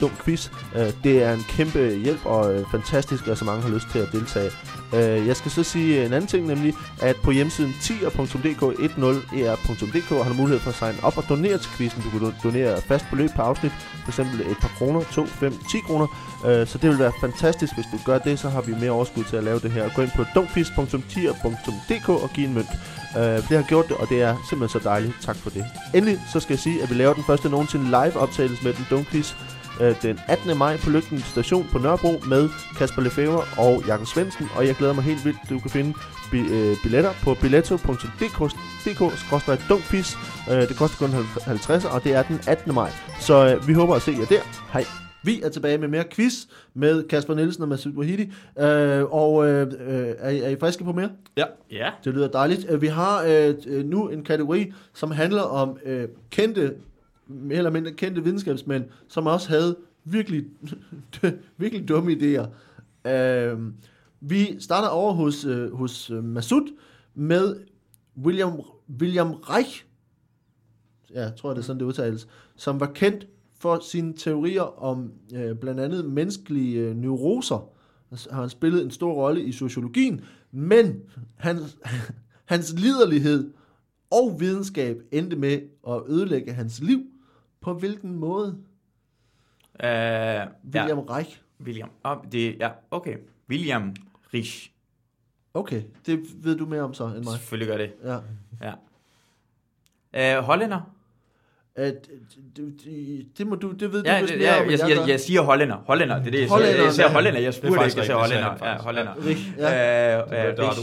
dumquiz. Øh, det er en kæmpe hjælp og øh, fantastisk, at så mange har lyst til at deltage. Øh, jeg skal så sige en anden ting, nemlig at på hjemmesiden tier.dk 10er.dk e har du mulighed for at signe op og donere til quizzen. Du kan donere fast beløb per afsnit, for eksempel et par kroner, 2, 5, 10 kroner. Øh, så det vil være fantastisk, hvis du gør det, så har vi mere overskud til at lave det her. Gå ind på dumquiz.tier.dk og giv en mønt. Øh, det har gjort det, og det er simpelthen så dejligt. Tak for det. Endelig så skal jeg sige, at vi laver den første nogensinde live optagelse med den Dumquiz øh, den 18. maj på Lygten Station på Nørrebro med Kasper Lefebvre og Jakob Svendsen, og jeg glæder mig helt vildt. Du kan finde bi- øh, billetter på billetto.dk-dumquiz. Øh, det koster kun 50, og det er den 18. maj. Så øh, vi håber at se jer der. Hej. Vi er tilbage med mere quiz med Kasper Nielsen og Masud Wahidi. Øh, og øh, øh, er, I, er I friske på mere? Ja. Det lyder dejligt. Øh, Vi har øh, øh, nu en kategori, som handler om øh, kendte mere eller mindre kendte videnskabsmænd, som også havde virkelig, virkelig dumme idéer. Øh, vi starter over hos, øh, hos øh, Masud med William, William Reich, ja, tror jeg det er sådan, det udtales, som var kendt for sine teorier om øh, blandt andet menneskelige øh, neuroser. Har han spillet en stor rolle i sociologien, men hans, hans liderlighed og videnskab endte med at ødelægge hans liv. På hvilken måde? Uh, ja, William Reich. William. Oh, det, ja, okay. William Rich. Okay, det ved du mere om så end mig. Selvfølgelig gør det. Ja. Ja. Uh, hollænder? At, det, det, det, må du, det ved Ja, du vist det, mere ja om, jeg, jeg, jeg, jeg, siger hollænder. Hollænder, det er det, jeg siger. Jeg siger ja. hollænder. Jeg Det er spurgte faktisk ikke, jeg siger hollænder. Ja, faktisk. hollænder. Rich, ja. Øh, øh, var et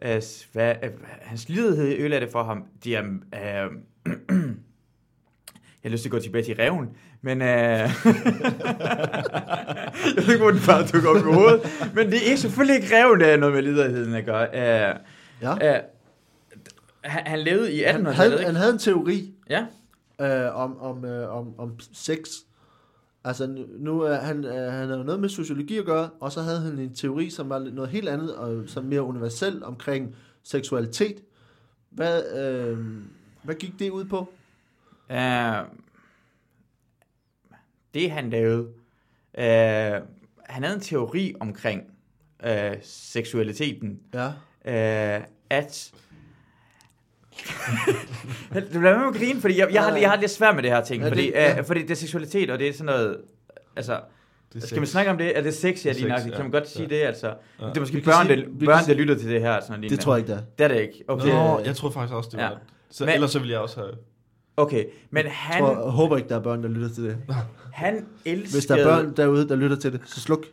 Rich, øh, øh, s- hvad, øh, hans liderhed ødelægger det for ham. De er, øh, jeg har lyst til at gå tilbage til reven, men øh, jeg ved ikke, hvor den bare tog op i hovedet. Men det er selvfølgelig ikke reven, der er noget med liderheden at gøre. Øh, Ja. øh, han, han levede i Han, 1800-tallet, havde, ikke? han havde en teori Ja. øh, om, om, øh, om, om sex. Altså nu- er han, øh, han havde noget med sociologi at gøre, og så havde han en teori, som var noget helt andet, og som mere universel omkring seksualitet. Hvad, øh, hvad gik det ud på? Uh, det han lavede, uh, han havde en teori omkring uh, seksualiteten, Ja. uh, at du bliver med at grine, fordi jeg, jeg, har, jeg har lidt svært med det her ting, Ja, fordi, det- det, ja. uh, fordi det er seksualitet, og det er sådan noget, altså, Det er skal man sex. snakke om det? Er det sex, ja, er lige nok? Kan man godt sige Ja. det, altså? Ja. Det er måske børn, sige- der, børn, der lytter til det her. Sådan Det tror jeg ikke, det er. Det er det ikke. Okay, Nå, jeg tror faktisk også, det var... Ja. Så, Men- ellers så ville jeg også have... okay. men Jeg, han, tror, jeg håber ikke, der er børn, der lytter til det. han elskede... Hvis der er børn derude, der lytter til det, så sluk.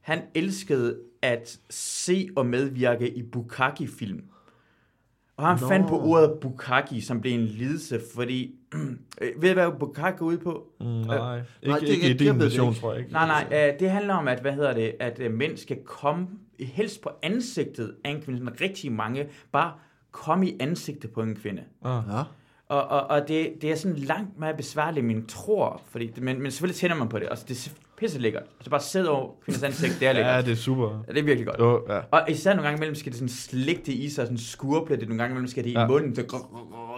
Han elskede at se og medvirke i Bukaki-film. Og han Nå. Fandt på ordet Bukaki, som blev en lidelse, fordi... Øh, ved du, hvad Bukaki går ud på? Mm, nej, ikke, Nej, nej, det- ikke i jeg din version, ikke. tror jeg ikke. Nej, nej, øh, det handler om, at, hvad hedder det, at øh, mænd skal komme helst på ansigtet af en kvinde. Sådan rigtig mange, bare komme i ansigtet på en kvinde. Ah. Ja. Og, og, og det, det er sådan langt mere besværligt, man tror, fordi, det- men, men selvfølgelig tænder man på det. Altså, det er pisse lækkert. Altså bare sidde over kvindens ansigt, det er lækkert. Ja, det er super. Ja, det er virkelig godt. Jo, ja. Og især nogle gange imellem skal det sådan det i sig, sådan skurple det. Nogle gange imellem skal det i Ja. munden, så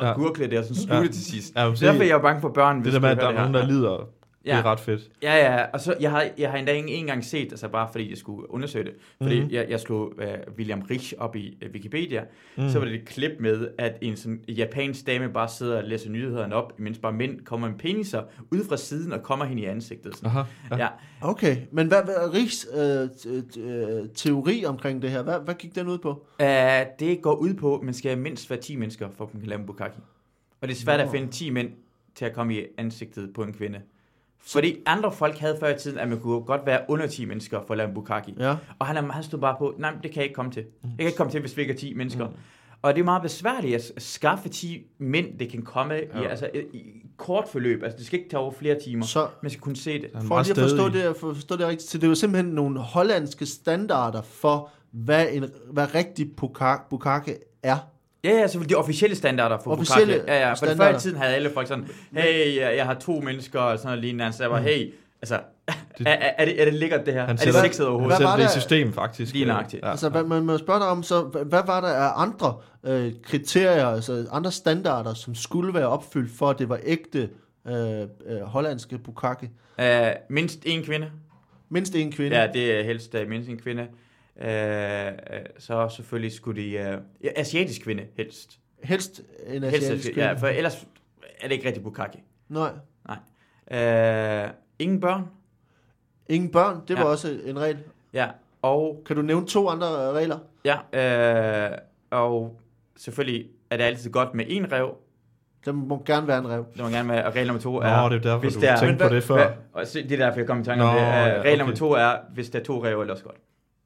Ja. gurkle det, og sådan sluge Ja. det til sidst. Ja, derfor er jeg jo bange for børn, det der med, at der er nogen, der lider, det Ja. er ret fedt. Ja, ja, og så, jeg har, jeg har endda ikke en gang set, altså bare fordi jeg skulle undersøge det, fordi Mhm. mm-hmm. jeg, jeg slog uh, William Rich op i uh, Wikipedia, Mm. så var det et klip med, at en sådan japansk dame bare sidder og læser nyhederne op, mens bare mænd kommer med peniser ud fra siden og kommer hende i ansigtet. Sådan. Aha. Ja. ja. Okay, men hvad, hvad er Rigs øh, t- øh, teori omkring det her? Hvad, hvad gik den ud på? Uh, det går ud på, at man skal mindst være 10 mennesker, for at man kan lave en bukkake. Og det er svært Nå. at finde 10 mænd til at komme i ansigtet på en kvinde. Fordi andre folk havde før i tiden, at man kunne godt være under 10 mennesker for at lave en bukkake. Ja. Og han, han stod bare på, nej, det kan jeg ikke komme til. Jeg kan ikke komme til, hvis vi ikke er 10 mennesker. Mm. Og det er meget besværligt at skaffe 10 mænd, det kan komme ja. i, Ja. altså, i, i kort forløb. Altså, det skal ikke tage over flere timer. Så Man skal kunne se det. For lige at forstå det, for forstå det rigtigt, så det er jo simpelthen nogle hollandske standarder for, hvad, en, hvad rigtig bukake er. Ja, ja, så de officielle standarder for Officielle. Ja, ja, for standarder. før i tiden havde alle folk sådan, hey, jeg, jeg har to mennesker og sådan noget lignende. Så jeg var, hey, altså, Det- er, er, det, er det lækkert det her? Han er det sætter- sexet Han overhovedet? Sætter det i system, faktisk. Lige nøjagtigt. Ja. Altså, hvad, man må spørge dig om, så hvad, hvad var der af andre øh, kriterier, altså andre standarder, som skulle være opfyldt, for at det var ægte øh, øh, hollandske bukake? Uh, mindst en kvinde. Mindst en kvinde. Ja, det er helst uh, mindst en kvinde. Uh, uh, så selvfølgelig skulle de... Ja, asiatisk kvinde, helst. Helst en helst asiatisk ja, kvinde. for ellers er det ikke rigtig bukkake. Nej. Uh, ingen børn. Ingen børn, det var Ja. også en regel. Ja, og Kan du nævne to andre øh, regler? Ja, øh, og selvfølgelig er det altid godt med en rev. Der må gerne være en rev. Det må gerne være, og regel nummer to Nå, er... det er derfor, hvis du det er- tænkte på det før. Og så, det er derfor, jeg kom i tanke om Nå, det. Uh, ja, regel okay. nummer to er, hvis der er to rev, er det også godt.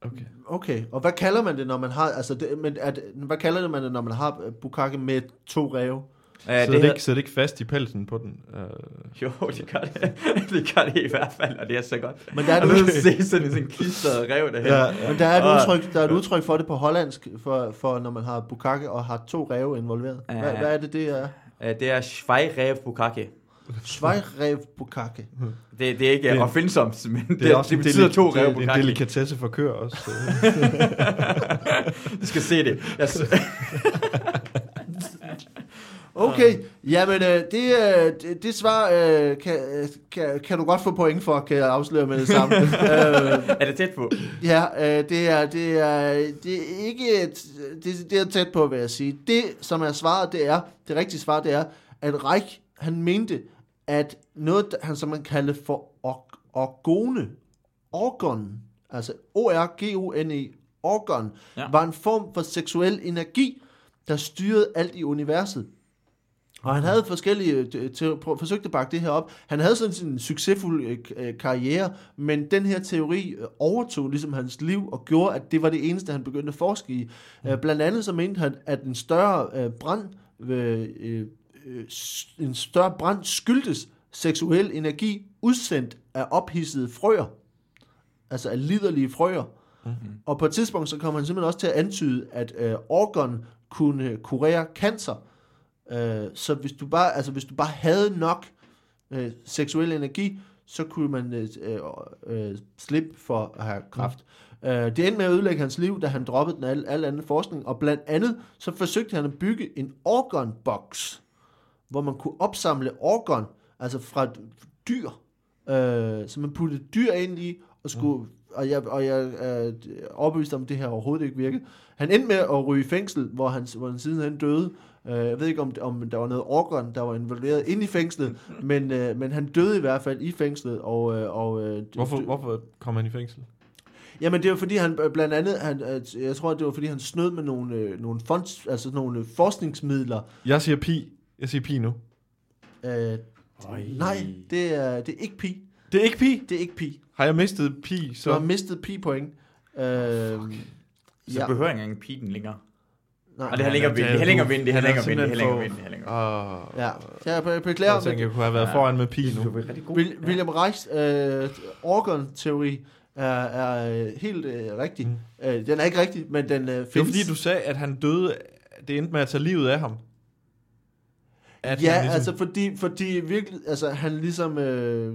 Okay. Okay, og hvad kalder man det, når man har, altså, det, men det, hvad kalder det man det, når man har øh, bukake med to ræve? Uh, Sidder det, hedder- ikke, sidder det ikke fast i pelsen på den? Uh, Jo, det gør det. det gør det i hvert fald, og det er så godt. Men der er et, udtryk, se sådan en sådan klistret rev derhen. ja, men der er et, Og- udtryk, der er et udtryk for det på hollandsk, for, for når man har bukake og har to ræve involveret. Hvad, Ja. hvad er det, det er? Det er Schweirev Bukake. Schweirev Bukake. Det, det er ikke Det- det, opfindsomt, men det, Det det, er også det betyder deli- to det, rev er en Bukake. delikatesse for køer også. Du skal se det. Jeg, Okay, jamen øh, det, øh, det, det svar øh, kan, kan, kan du godt få point for, kan jeg afsløre med det samme. øh, er det tæt på? ja, øh, det, er, det, er, det er ikke et, det, det er tæt på, vil jeg sige. Det, som er svaret, det er, det rigtige svar, det er, at Reich, han mente, at noget, han, som man kalder for or- orgone, orgon, altså O-R-G-O-N-E, orgon, Ja. var en form for seksuel energi, der styrede alt i universet. Og han havde forskellige, øh, forsøgte at bakke det her op. Han havde sådan en succesfuld øh, øh, karriere, men den her teori overtog ligesom hans liv og gjorde, at det var det eneste, han begyndte at forske i. Mm. Blandt andet så mente han, at en større øh, brand, øh, øh, en større brand skyldtes seksuel energi udsendt af ophidsede frøer. Altså af liderlige frøer. Mm-hmm. Og på et tidspunkt så kom han simpelthen også til at antyde, at øh, orgon kunne kurere cancer. Øh, så hvis du bare, altså hvis du bare havde nok øh, seksuel energi, så kunne man øh, øh, øh, slippe for at have kræft. Mm. Øh, det endte med at ødelægge hans liv, da han droppede den al, al anden forskning, og blandt andet så forsøgte han at bygge en organbox, hvor man kunne opsamle organ, altså fra dyr, øh, så man puttede dyr ind i, og skulle, mm. og jeg, og jeg er overbevist om, det her overhovedet ikke virkede. Han endte med at ryge i fængsel, hvor han, hvor han sidenhen døde. Øh, jeg ved ikke, om, om der var noget organ, der var involveret inde i fængslet, men, øh, men han døde i hvert fald i fængslet. Og, øh, og, øh, Hvorfor, dø- hvorfor kom han i fængsel? Jamen det var fordi han øh, blandt andet, han, øh, jeg tror det var fordi han snød med nogle, øh, nogle, fonds, altså nogle øh, forskningsmidler. Jeg siger pi. Jeg siger pi nu. Øh, Øj. nej, det er, det er ikke pi. Det er ikke pi. Det er ikke pi. Har jeg mistet pi, Så du har mistet pi point. Øh, Så ja, behøver jeg ikke engang pigen længere. nej, Og det har Ja, længere det vind, det har du- længere vind, det har han er længere vind, det har simpelthen længere vind, det har længere vind. Ja, så jeg be- beklager. jeg tænker, jeg kunne have været Ja. foran med pi nu. er William Reichs øh, organ-teori er, er øh, helt øh, rigtig. Mm. Øh, den er ikke rigtig, men den øh, Det var findes. fordi, du sagde, at han døde... Det endte med at tage livet af ham. At ja, ligesom- altså fordi, fordi virkelig, altså han ligesom, øh,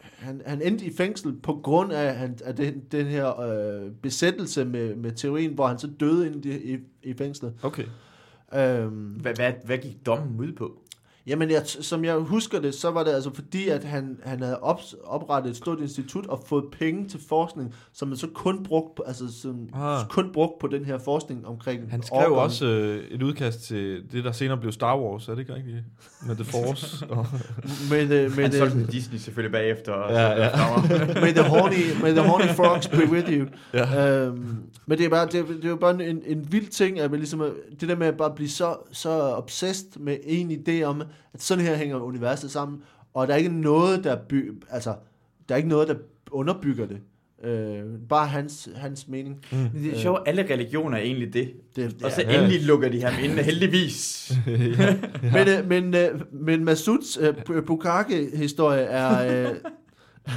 han, han endte i fængsel på grund af, han, af den, den her øh, besættelse med, med teorien, hvor han så døde inde i, i, i fængslet. Okay. Øhm, Hvad, hvad, hvad gik dommen ud på? Jamen, jeg, som jeg husker det, så var det altså fordi, at han, han havde op, oprettet et stort institut og fået penge til forskning, som man så kun brugt på, altså som, Ah. kun brugt på den her forskning omkring Han skrev organ. også øh, et udkast til det, der senere blev Star Wars, er det ikke rigtigt? Med The Force. og, Men, øh, Men men, Han solgte øh, den til Disney selvfølgelig bagefter. og Ja, så- ja. may, the horny, may the horny frogs be with you. ja. øhm, men det er, bare, det, det er jo bare en, en vild ting, at man ligesom, er- det der med at bare blive så, så obsessed med en idé om, at sådan her hænger universet sammen, og der er ikke noget, der, by, altså, der er ikke noget, der underbygger det. Øh, bare hans, hans mening. Mm. Det er sjovt, alle religioner er egentlig det. Det, Og så Ja. endelig lukker de ham inde, heldigvis. ja. Men, øh, men, øh, men Masuds øh, Bu- Bukake-historie er... Øh,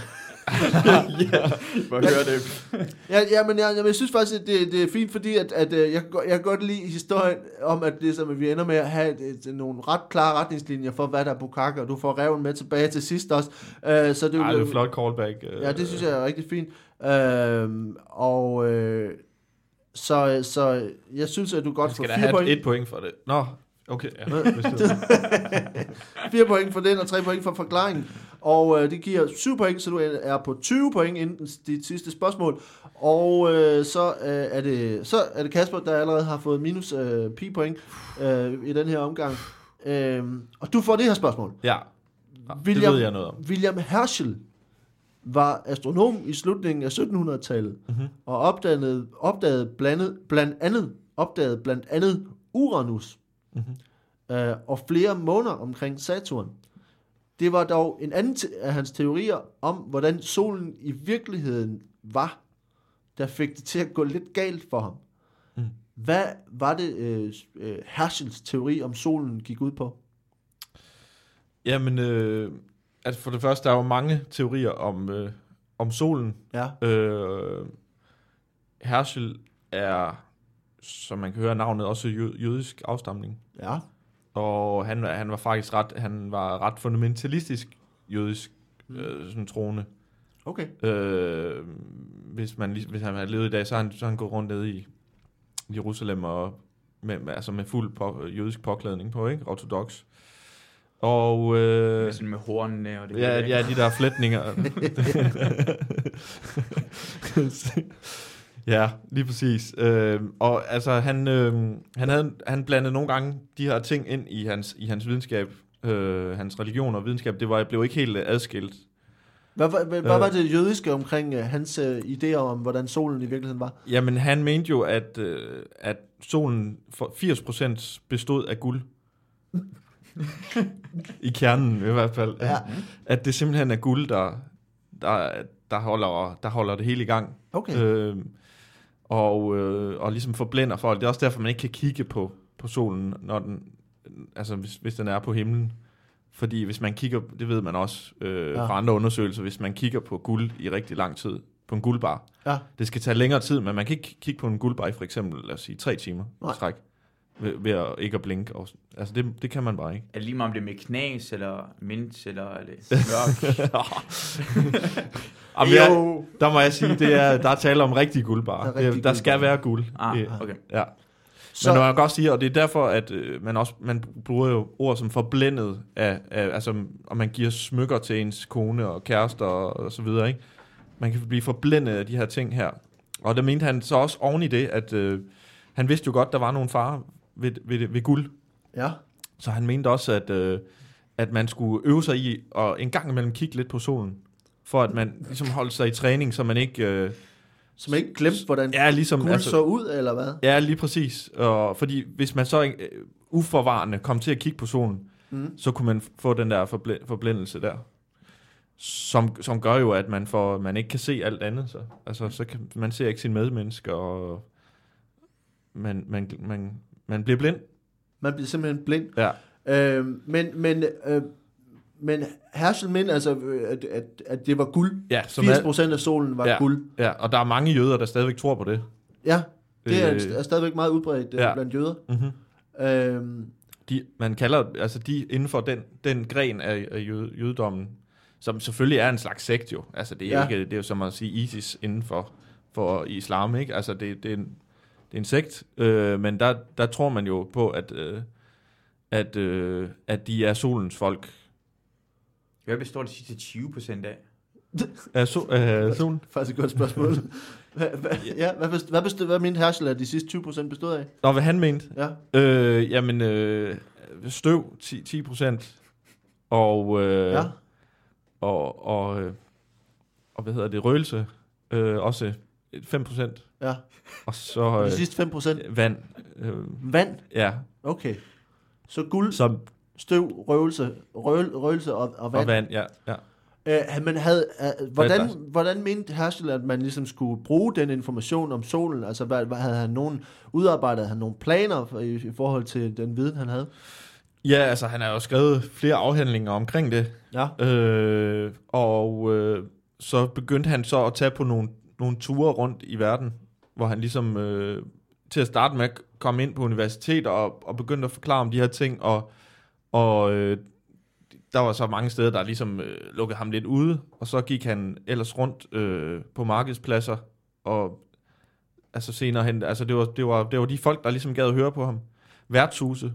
ja, hvor høre det. ja, ja, men jeg, jeg synes faktisk, at det, det er fint, fordi at, at øh, jeg, jeg kan godt lide historien om, at, det, som, at vi ender med at have et, et, nogle ret klare retningslinjer for, hvad der er Bukake, og du får reven med tilbage til sidst også. Øh, så det, Ej, det er et flot callback. øh. Ja, det synes jeg er rigtig fint. Øhm, og øh, så, så jeg synes, at du godt får skal da fire have point. et, point for det. Nå, okay. Ja, Fire point for den, og tre point for forklaringen. Og øh, det giver syv point, så du er på 20 point inden dit sidste spørgsmål. Og øh, så, øh, er det, så er det Kasper, der allerede har fået minus øh, pi point øh, i den her omgang. Øh, og du får det her spørgsmål. ja, William- det ved jeg noget om. William Herschel var astronom i slutningen af 1700-tallet Mhm. og opdagede, opdagede blandet, blandt andet opdagede blandt andet Uranus Mhm. øh, og flere måner omkring Saturn. Det var dog en anden af hans teorier om, hvordan solen i virkeligheden var, der fik det til at gå lidt galt for ham. Mm. Hvad var det, øh, øh, Herschels teori om solen gik ud på? Jamen, øh, altså for det første, der er jo mange teorier om, øh, om solen. Ja. Øh, Herschel er, som man kan høre navnet, også jø- jødisk afstamning. Ja. Og han, han var faktisk ret, han var ret fundamentalistisk jødisk øh, sådan troende. Okay. Øh, hvis, man, hvis han havde levet i dag, så har han, så han gået rundt nede i Jerusalem og med, altså med fuld på, jødisk påklædning på, ikke? Ortodox. Og øh, Med, sådan med hornene og det ja, hele, ja, de der flætninger. ja, lige præcis. Øh, og altså, han, øh, han, havde, han blandede nogle gange de her ting ind i hans, i hans videnskab, øh, hans religion og videnskab. Det var, blev ikke helt øh, adskilt. Hvad, hvad, hvad, Øh. var det jødiske omkring uh, hans uh, idéer om, hvordan solen i virkeligheden var? Jamen, han mente jo, at, øh, at solen for 80% bestod af guld. I kernen i hvert fald. Ja. At det simpelthen er guld, der, der, der, holder, der holder det hele i gang. Okay. Øh, og, øh, og ligesom forblænder folk. Det er også derfor, man ikke kan kigge på, på solen, når den, altså hvis, hvis den er på himlen. Fordi hvis man kigger, det ved man også øh, Ja. fra andre undersøgelser, hvis man kigger på guld i rigtig lang tid, på en guldbar, Ja. det skal tage længere tid, men man kan ikke kigge på en guldbar i for eksempel, lad os sige, tre timer Nej. i træk, ved, ved at ikke at blinke. Og, altså det, det kan man bare ikke. Er det lige meget om det er med knas, eller mint, eller er det mørk? Jamen, jeg, der må jeg sige, det er, der er tale om rigtig guldbar. Der er Der, rigtig der skal være guld. ah, Det- okay. Ja. Så, Men man kan godt sige, og det er derfor, at øh, man også man bruger jo ord som forblændet af, af altså, og man giver smykker til ens kone og kærester og, og så videre, ikke? Man kan blive forblændet af de her ting her. Og der mente han så også oven i det, at øh, han vidste jo godt, der var nogle farer ved, ved, ved guld. ja. Så han mente også, at, øh, at man skulle øve sig i at en gang imellem kigge lidt på solen. For at man ligesom holdt sig i træning, så man ikke... Øh, Så man ikke glemte, hvordan ja, ligesom, guld så ud, eller hvad? Ja, lige præcis. Og fordi hvis man så øh, uforvarende kom til at kigge på solen, Mm. så kunne man få den der forbl- forblændelse der. Som, som gør jo, at man, får, man ikke kan se alt andet. Så. Altså, så kan, man ser ikke sine medmennesker, og man, man, man, man bliver blind. Man bliver simpelthen blind. Ja. Øh, men, men, øh, men Herschel mente altså, øh, at, at, at det var guld. Ja, som 80 er, procent af solen var Ja. guld. ja, og der er mange jøder, der stadigvæk tror på det. Ja, det er, Øh, er stadigvæk meget udbredt øh, ja. blandt jøder. Mm-hmm. Øh, de, man kalder, altså de inden for den, den gren af, af jød, jødedommen, som selvfølgelig er en slags sekt jo. Altså det er, ja. ikke, det er jo som at sige ISIS inden for, for islam, ikke? Altså det, det, er, en, det er en sekt, øh, men der, der tror man jo på, at, øh, at, øh, at de er solens folk. Hvad består de sidste 20 procent af? Er so, øh, solen? faktisk et godt spørgsmål. hvad, hvad, ja, hvad, hvad, bestod, hvad mente Herschel, at de sidste 20 procent bestod af? Nå, hvad han mente? Ja. Øh, jamen, øh, støv 10, 10 procent, og, øh, Ja. og, og, øh, og hvad hedder det, røgelse, øh, også 5 procent. Ja. Og så Og øh, de sidste 5 procent vand. Øh, vand. ja, Okay. Så guld, som, støv, røvelse, røl, røvelse og, og vand. og vand, ja. ja. Øh, men havde, øh, hvordan, hvordan mente Herschel, at man ligesom skulle bruge den information om solen? Altså, hvad, hvad havde han nogen, udarbejdet han nogle planer for, i, i forhold til den viden, han havde? Ja, altså han har jo skrevet flere afhandlinger omkring det, Ja. øh, og øh, så begyndte han så at tage på nogle, nogle ture rundt i verden, hvor han ligesom øh, til at starte med kom ind på universitet og, og begyndte at forklare om de her ting, og, og øh, der var så mange steder, der ligesom øh, lukkede ham lidt ude, og så gik han ellers rundt øh, på markedspladser, og altså senere hen, altså det var, det var, det var de folk, der ligesom gad at høre på ham. Værtshuse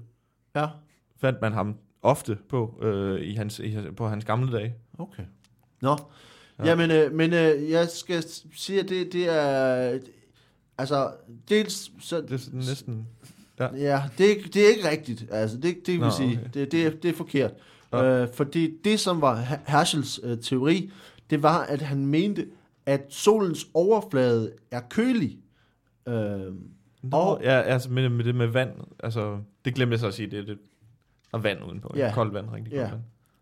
Ja. fandt man ham ofte på, øh, i hans, i, på hans gamle dage. Okay. Nå. Ja. Ja. Jamen, øh, men øh, jeg skal sige, at det, det er... Altså, dels... Så, Det er sådan næsten... Ja, det er, ikke- det er ikke rigtigt. Altså, det, det vil Nå, sige, okay. det, det, er, det er forkert. Ja. Øh, fordi det, som var Her- Herschels øh, teori, det var, at han mente, at solens overflade er kølig. Øh, Nå, Og- ja, altså med, med det med vand, altså, det glemte jeg så at sige, det er det, og vand udenpå. Ja. Ja. Koldt vand, rigtig koldt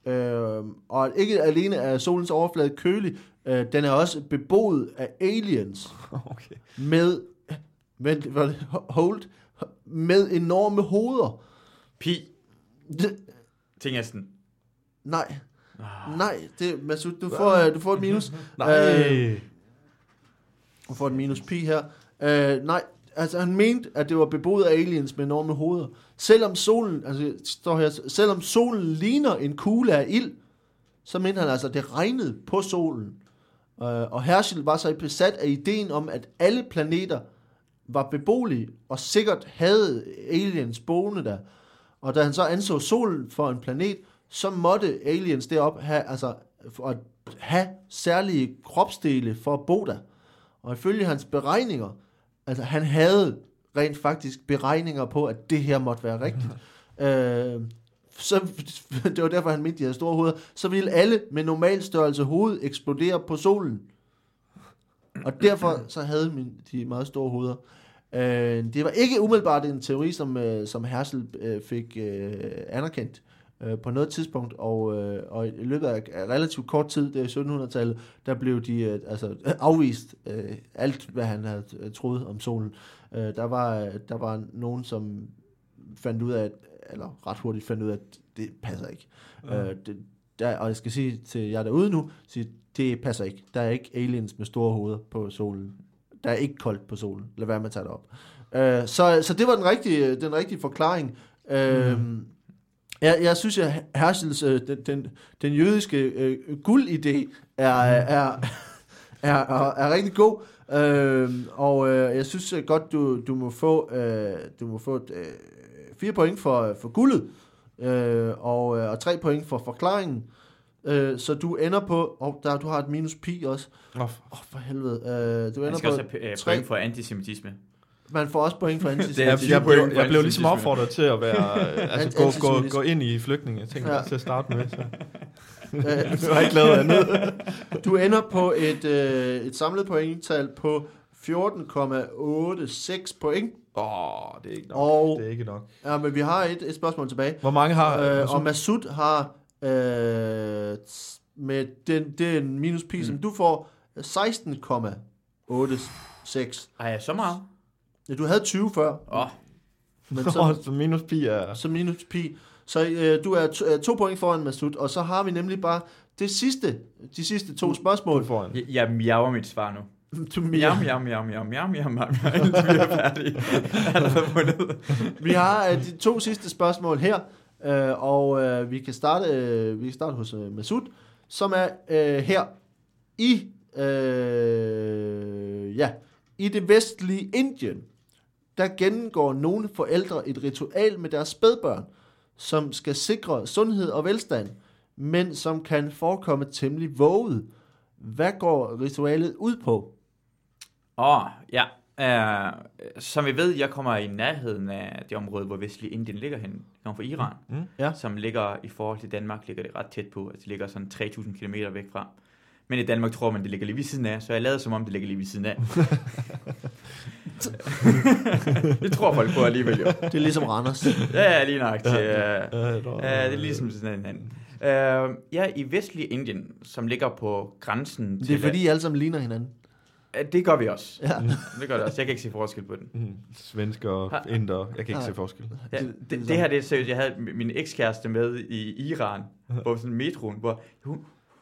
Ja. vand. øh, og ikke alene er solens overflade kølig, øh, den er også beboet af aliens Okay. med, hvad, hold, med enorme hoveder. Pi. Det, Tænker jeg sådan. nej, Ah. nej, det, Masud, du får, øh, du får et minus. Nej. Øh, Du får et minus pi her. Øh, nej, altså han mente, at det var beboet af aliens med enorme hoveder. Selvom solen, altså står her, selvom solen ligner en kugle af ild, så mente han altså, at det regnede på solen. Øh, og Herschel var så besat af ideen om, at alle planeter var beboelige, og sikkert havde aliens boende der. Og da han så anså solen for en planet, så måtte aliens derop have, altså, at have særlige kropsdele for at bo der. Og ifølge hans beregninger, altså han havde rent faktisk beregninger på, at det her måtte være rigtigt. øh, så, det var derfor, han mente, de havde store hoveder. Så ville alle med normal størrelse hoved eksplodere på solen. Og derfor så havde min, de meget store hoveder. Øh, det var ikke umiddelbart en teori, som, øh, som Herschel øh, fik øh, anerkendt øh, på noget tidspunkt, og, øh, og i løbet af relativt kort tid, det er 1700-tallet, der blev de øh, altså, afvist øh, alt, hvad han havde øh, troet om solen. Øh, der, var, øh, der var nogen, som fandt ud af, at, eller ret hurtigt fandt ud af, at det passer ikke. Ja. Øh, det, der, og jeg skal sige til jer derude nu, sige, det passer ikke. Der er ikke aliens med store hoveder på solen. Der er ikke koldt på solen. Lad være med at tage det op. Øh, så, så det var den rigtige, den rigtige forklaring. Øh, Mhm. jeg, jeg synes, at Herschels, øh, den, den, den jødiske øh, guldidé er, er, er, er, er rigtig god. Øh, og øh, jeg synes godt, du, du må få, øh, du må få øh, fire point for, for guldet, øh, og, øh, og tre point for forklaringen. Øh, så du ender på, og der, du har et minus pi også. Åh, Åh, oh, for helvede. Øh, du Man ender skal på, også have øh, tre- point for antisemitisme. man får også point for Det er antisemitisme. fire jeg, point blev, jeg blev ligesom opfordret til at være, øh, altså gå, gå, gå ind i flygtninge. Jeg tænkte Ja. til at starte med. Så. Øh, Det var ikke lavet andet. Du ender på et, øh, et samlet pointtal på 14,86 point. Åh, oh, det er ikke nok. Og- Det er ikke nok. Ja, men vi har et, et spørgsmål tilbage. Hvor mange har... Øh, og Masud har øh, med den, den minus pi, mm. som du får, 16,86. Ej, så meget? Ja, du havde 20 før, Åh, oh, men så, så, så minus pi er... så minus pi. Så øh, du er to, øh, to point foran Masud, og så har vi nemlig bare det sidste, de sidste to spørgsmål. foran. jeg, jeg miaver mit svar nu. Miau, miau, miau, miau, miau, miau, miau, miau, indtil vi er færdige. Vi har øh, de to sidste spørgsmål her, øh, og øh, vi kan starte øh, vi kan starte hos øh, Masud, som er øh, her i øh, ja, i det vestlige Indien. Der gennemgår nogle forældre et ritual med deres spædbørn, som skal sikre sundhed og velstand, men som kan forekomme temmelig våget. Hvad går ritualet ud på? Åh, oh, ja. Uh, som vi ved, jeg kommer i nærheden af det område, hvor vestlig Indien ligger hen. Jeg kommer fra Iran, Mm. Ja. som ligger i forhold til Danmark, ligger det ret tæt på. Altså, det ligger sådan 3.000 km væk fra. Men i Danmark tror man, det ligger lige ved siden af, så jeg lavede som om, det ligger lige ved siden af. det tror folk på alligevel jo. Det er ligesom Randers. Ja, ja, lige nok til... Uh, Ja, det Ja, det er ligesom sådan en anden. Uh, ja, i vestlige Indien, som ligger på grænsen Det til... er fordi, I alle sammen ligner hinanden. Det gør vi også. Ja. Det gør det også. Jeg kan ikke se forskel på den. Mm. Svensker og inder. Jeg kan ikke Nej. se forskel. Ja, Det- det, det er her det er seriøst. Jeg havde min ekskæreste med i Iran, på sådan en metroen, hvor hun,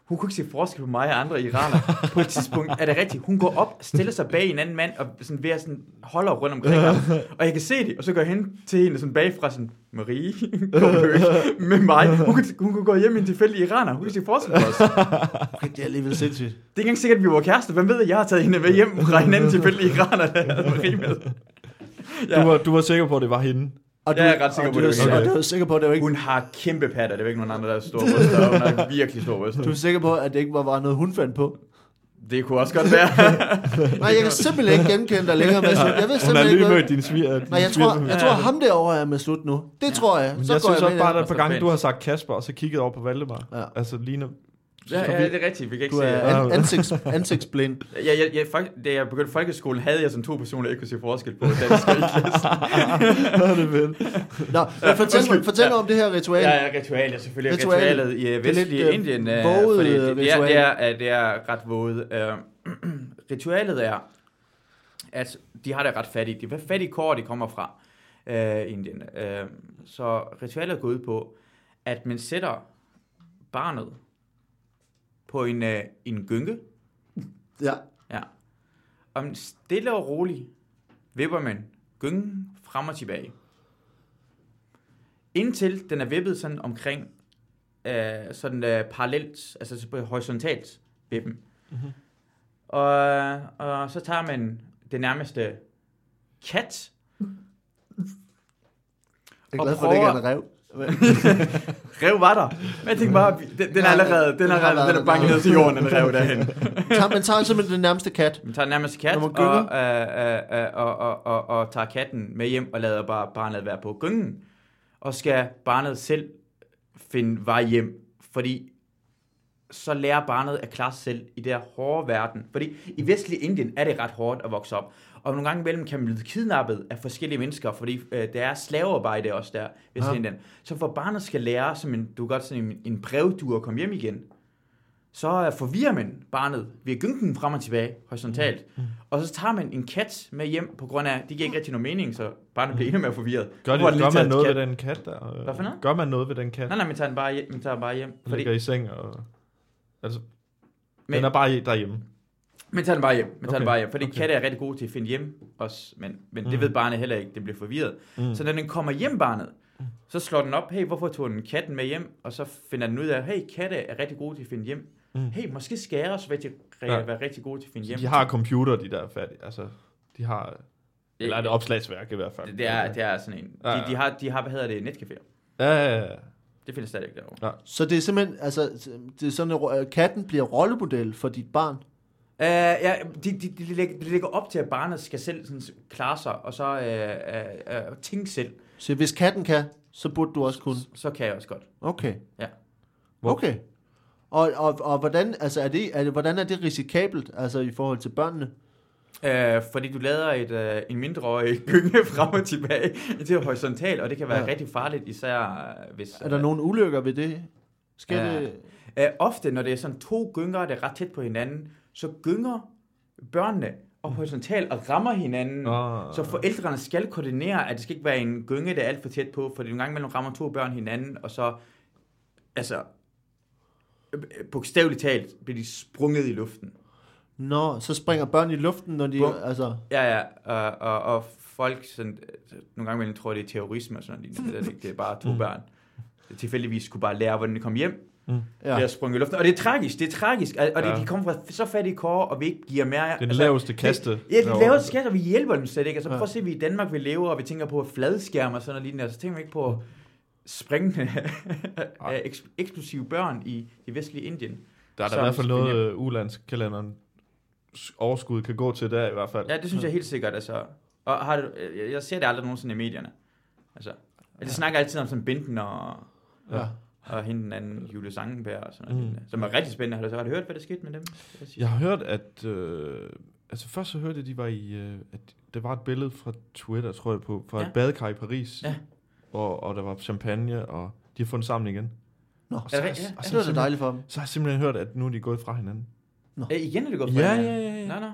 hun kunne ikke se forskel på mig og andre iraner. På et tidspunkt er det rigtigt. Hun går op, stiller sig bag en anden mand, og sådan ved at sådan holder rundt omkring ham. Og jeg kan se det, og så går jeg hen til hende sådan bagfra, sådan, Marie, ikke med mig? Hun kunne, hun kunne gå hjem i en tilfældig iraner. Hun kunne se forskel på os. Det det er alligevel sindssygt. er ikke engang sikkert, at vi var kærester. Hvem ved, at jeg har taget hende med hjem fra en anden tilfældig iraner, der havde Marie med. Ja. Du, var, du var sikker på, at det var hende? Og Jeg er ret sikker og på, du, det er, var og hende. du er sikker på, at det var ikke... Hun har kæmpe patter. Det er ikke nogen andre, der er store bryster. Hun har virkelig store bryster. Du er sikker på, at det ikke var bare noget, hun fandt på? Det kunne også godt være. Nej, jeg kan simpelthen ikke genkende dig længere, Masud. Jeg ved Hun har simpelthen lige mødt din sviger. Nej, jeg tror, jeg tror ham derovre er Masud nu. Det tror jeg. Men Så jeg går synes jeg også bare, at der er et par Så gange, pænt. du har sagt Kasper, og så kigget over på Valdemar. Ja. Altså, ligner... ja, ja, det er rigtigt. Vi kan ikke Du se er det. an, ansigts, ansigtsblind. Ja, jeg, jeg, fakt, da jeg begyndte folkeskolen, havde jeg sådan to personer, ikke kunne se forskel på. Dansk og ikke Nå, det er vel. Nå, men fortæl, mig, undskyld. fortæl Ja. om det her ritual. Ja, ja, ritualet selvfølgelig. Ritualet. Ritualet, i uh, lidt, vestlige øh, Indien. Uh, våget, fordi øh, det, det, er, ritual. det, er, det er ret våget. Uh, ritualet er, at de har det ret fattigt. Det er fattige kår, de kommer fra uh, Indien. Uh, så ritualet går ud på, at man sætter barnet på en, uh, en gynge, Ja. Ja. Og stille og roligt, vipper man gyngen frem og tilbage. Indtil den er vippet sådan omkring, øh, sådan øh, parallelt, altså så på horisontalt vippen. Mhm. Og, og så tager man det nærmeste kat, Jeg er glad for, at det ikke er en rev. rev var der. Men jeg tænkte bare, den, den er allerede, den er, allerede, den er banket ned til jorden, den rev derhen. Tager- Man tager simpelthen den nærmeste kat. Man tager nærmest kat, Når og, gynger. øh, øh, og, og, og, og tager katten med hjem og lader bare barnet være på gyngen. Og skal barnet selv finde vej hjem, fordi så lærer barnet at klare sig selv i det her hårde verden. Fordi i vestlig Indien er det ret hårdt at vokse op. Og nogle gange imellem kan man blive kidnappet af forskellige mennesker, fordi øh, der er slavearbejde også der, i vestlig Ja. Indien. Så for barnet skal lære, som en, du godt sådan en, en brevdur at komme hjem igen, så øh, forvirrer man barnet ved at den frem og tilbage horisontalt. Mm. Og så tager man en kat med hjem, på grund af, det giver ikke rigtig nogen mening, så barnet bliver endnu mere forvirret. Gør, det, gør man noget kat? ved den kat der? Hvad for noget? Gør man noget ved den kat? Nej, nej, man tager den bare hjem. Man tager bare hjem fordi, ligger i seng og... Altså, men, den er bare derhjemme. man tager den bare hjem. Man tager Okay, den bare hjem, fordi okay. katte er rigtig gode til at finde hjem også, men, men det Mm. ved barnet heller ikke, det bliver forvirret. Mm. Så når den kommer hjem, barnet, så slår den op, hey, hvorfor tog den katten med hjem? Og så finder den ud af, hey, katte er rigtig gode til at finde hjem. Mm. Hey, måske skal jeg også være, Ja. være rigtig gode til at finde hjem. De har computer, de der er færdige. Altså, de har... Eller et opslagsværk i hvert fald. det, det, er, det er sådan en. Ja, De, ja. de, har, de har, hvad hedder det, netcaféer. Ja, ja, ja. Det findes stadigvæk derovre. Så det er simpelthen, altså, det er sådan, at katten bliver rollemodel for dit barn. Uh, ja, de, de, de, lægger, de lægger op til, at barnet skal selv sådan, klare sig, og så uh, uh, uh, tænke selv. Så hvis katten kan, så burde du også kunne. Så kan jeg også godt. Okay. Ja. Hvor- Okay. Og, og, og hvordan, altså er det, er det, hvordan er det risikabelt, altså i forhold til børnene? Uh, fordi du lader et, uh, en mindreårig gynge frem og tilbage til horisontalt, og det kan være Ja. rigtig farligt, især uh, hvis... Er der nogle ulykker ved det? Skal Ja. det? Uh, ofte, når det er sådan to gynger, der er ret tæt på hinanden, så gynger børnene og horisontalt og rammer hinanden. Ah. Så forældrene skal koordinere, at det skal ikke være en gynge, der er alt for tæt på, fordi nogle gange mellem rammer to børn hinanden, og så, altså, øh, bogstaveligt talt, bliver de sprunget i luften. Nå, så springer børn i luften, når de, Bum. altså... Ja, ja, og, og, og folk, sådan, nogle gange tror, det er terrorisme og sådan noget, det, er det, ikke. det er bare to Mm. mm. børn. Det tilfældigvis skulle bare lære, hvordan de kom hjem, Mm. ja. Ja. er sprunget i luften. Og det er tragisk, det er tragisk, og, og det, Ja. de kommer fra så fattige kår, og vi ikke giver mere... Det er den laveste kaste. Ja, de derovre. laver skat, og vi hjælper dem slet ikke. Altså, Ja. prøv at se, at vi i Danmark vi lever, og vi tænker på fladskærm og sådan noget lignende, og så tænker vi ikke på springende af eks- eksplosive børn i det vestlige Indien. Der er der i hvert fald noget, øh, ulandskalenderen overskud kan gå til der i hvert fald. Ja, det synes jeg helt sikkert, altså. Og har du, jeg, jeg ser det aldrig nogensinde i medierne. Altså, jeg snakker altid om sådan Binden og, Ja. og hende den anden, Julie Sangenberg og sådan noget, Mm. mm. som er rigtig spændende. Har du, har du hørt, hvad der skete med dem? jeg har hørt, at... Øh, altså først så hørte jeg, at de var i... Øh, at der var et billede fra Twitter, tror jeg, på, fra ja. Ja. et badekar i Paris. Ja. Og, og der var champagne, og de har fundet sammen igen. Nå, Og så, Er det jeg- rigtigt? og det så, var har da jeg dejligt for dem. simpelthen- så har jeg simpelthen hørt, at nu er de gået fra hinanden. Ja, igen er det gået fra Ja, hinanden? ja, ja, ja. Nå, nå.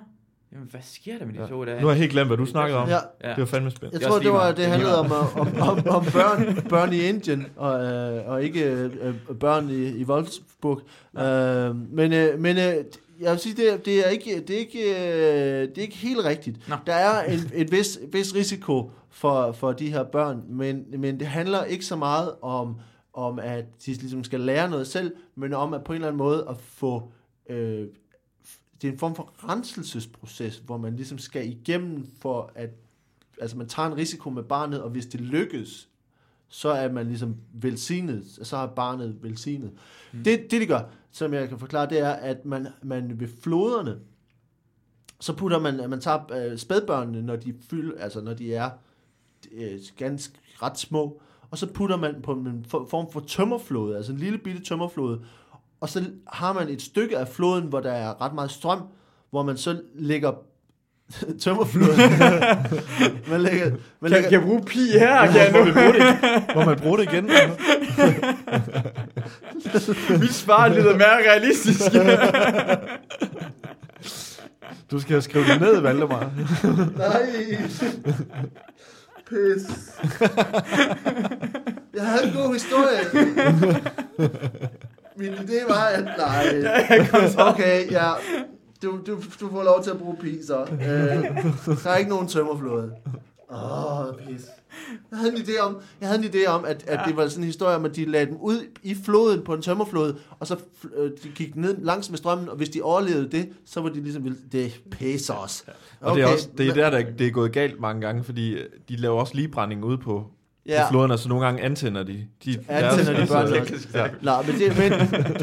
Jamen, hvad sker der med de Ja. to der? Nu har jeg helt glemt, hvad du snakkede om. Ja, Ja. Det var fandme spændende. jeg tror, det, var, det handlede om, om, om, om børn, børn i Indien, og, øh, og ikke øh, børn i, i Wolfsburg. Øh, men øh, men øh, jeg vil sige, det, det, er ikke, det, er ikke, øh, det er ikke helt rigtigt. Nå. Der er en, et vis, vis risiko for, for de her børn, men, men det handler ikke så meget om, om, at de ligesom skal lære noget selv, men om at på en eller anden måde at få... Øh, det er en form for renselsesproces, hvor man ligesom skal igennem for at altså man tager en risiko med barnet, og hvis det lykkes, så er man ligesom velsignet, så er barnet velsignet. Mm. Det, det de gør, som jeg kan forklare, det er, at man, man ved floderne, så putter man, man tager øh, spædbørnene, når de fylder, altså når de er øh, ganske ret små, og så putter man på en for- form for tømmerflåde, altså en lille bitte tømmerflåde, og så har man et stykke af floden, hvor der er ret meget strøm, hvor man så lægger tømmerflåden. man lægger, man Kan, lægger, kan jeg bruge pi her? Kan jeg nu? Må man bruge det igen? Mit svar lyder mere realistisk. Du skal skrive det ned, Valdemar. Nej. Pis. Jeg havde en god historie. Min idé var, at nej. Okay, ja. du, du, du får lov til at bruge pi, så. Øh, der er ikke nogen tømmerflåde. Åh, oh, pis. Jeg havde en idé om, jeg havde en idé om at, at det var sådan en historie om, at de lagde dem ud i floden på en tømmerflode, og så øh, de gik ned langs med strømmen, og hvis de overlevede det, så var de ligesom, det pisser os. Og det er, også, det er der, der det er gået galt mange gange, fordi øh, de laver også ligebrænding ude på, ja. Og så nogle gange antænder de. de Antænder de børn altså, ja. Nå, men det, men,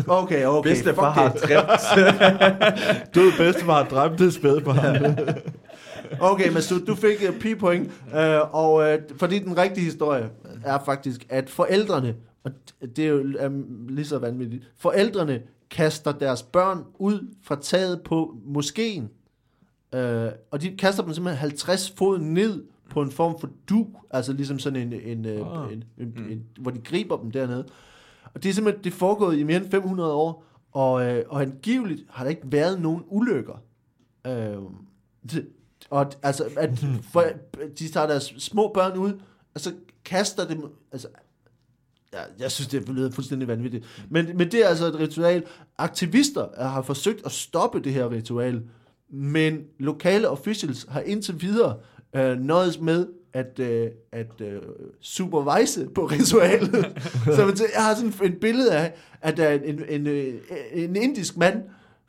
okay, okay. Bedste fuck far har det. dræbt. Død bedstefar dræbte spædbarn. Okay, men du, du fik uh, pi-point, uh, og uh, fordi den rigtige historie er faktisk, at forældrene, og det er jo um, lige så vanvittigt, forældrene kaster deres børn ud fra taget på moskeen, uh, og de kaster dem simpelthen 50 fod ned på en form for du, altså ligesom sådan en, en, Ah. en, en, en, en hvor de griber dem dernede. Og det er simpelthen det er foregået i mere end 500 år, og, øh, og angiveligt har der ikke været nogen ulykker. Øh, det, og altså, at for, de tager deres små børn ud, og så kaster dem, altså, ja, jeg synes, det lyder fuldstændig vanvittigt. Men, men det er altså et ritual. Aktivister har forsøgt at stoppe det her ritual, men lokale officials har indtil videre øh, nøjes med at, øh, at øh, supervise på ritualet. så man tænker, jeg har sådan et billede af, at der er en, en, øh, en indisk mand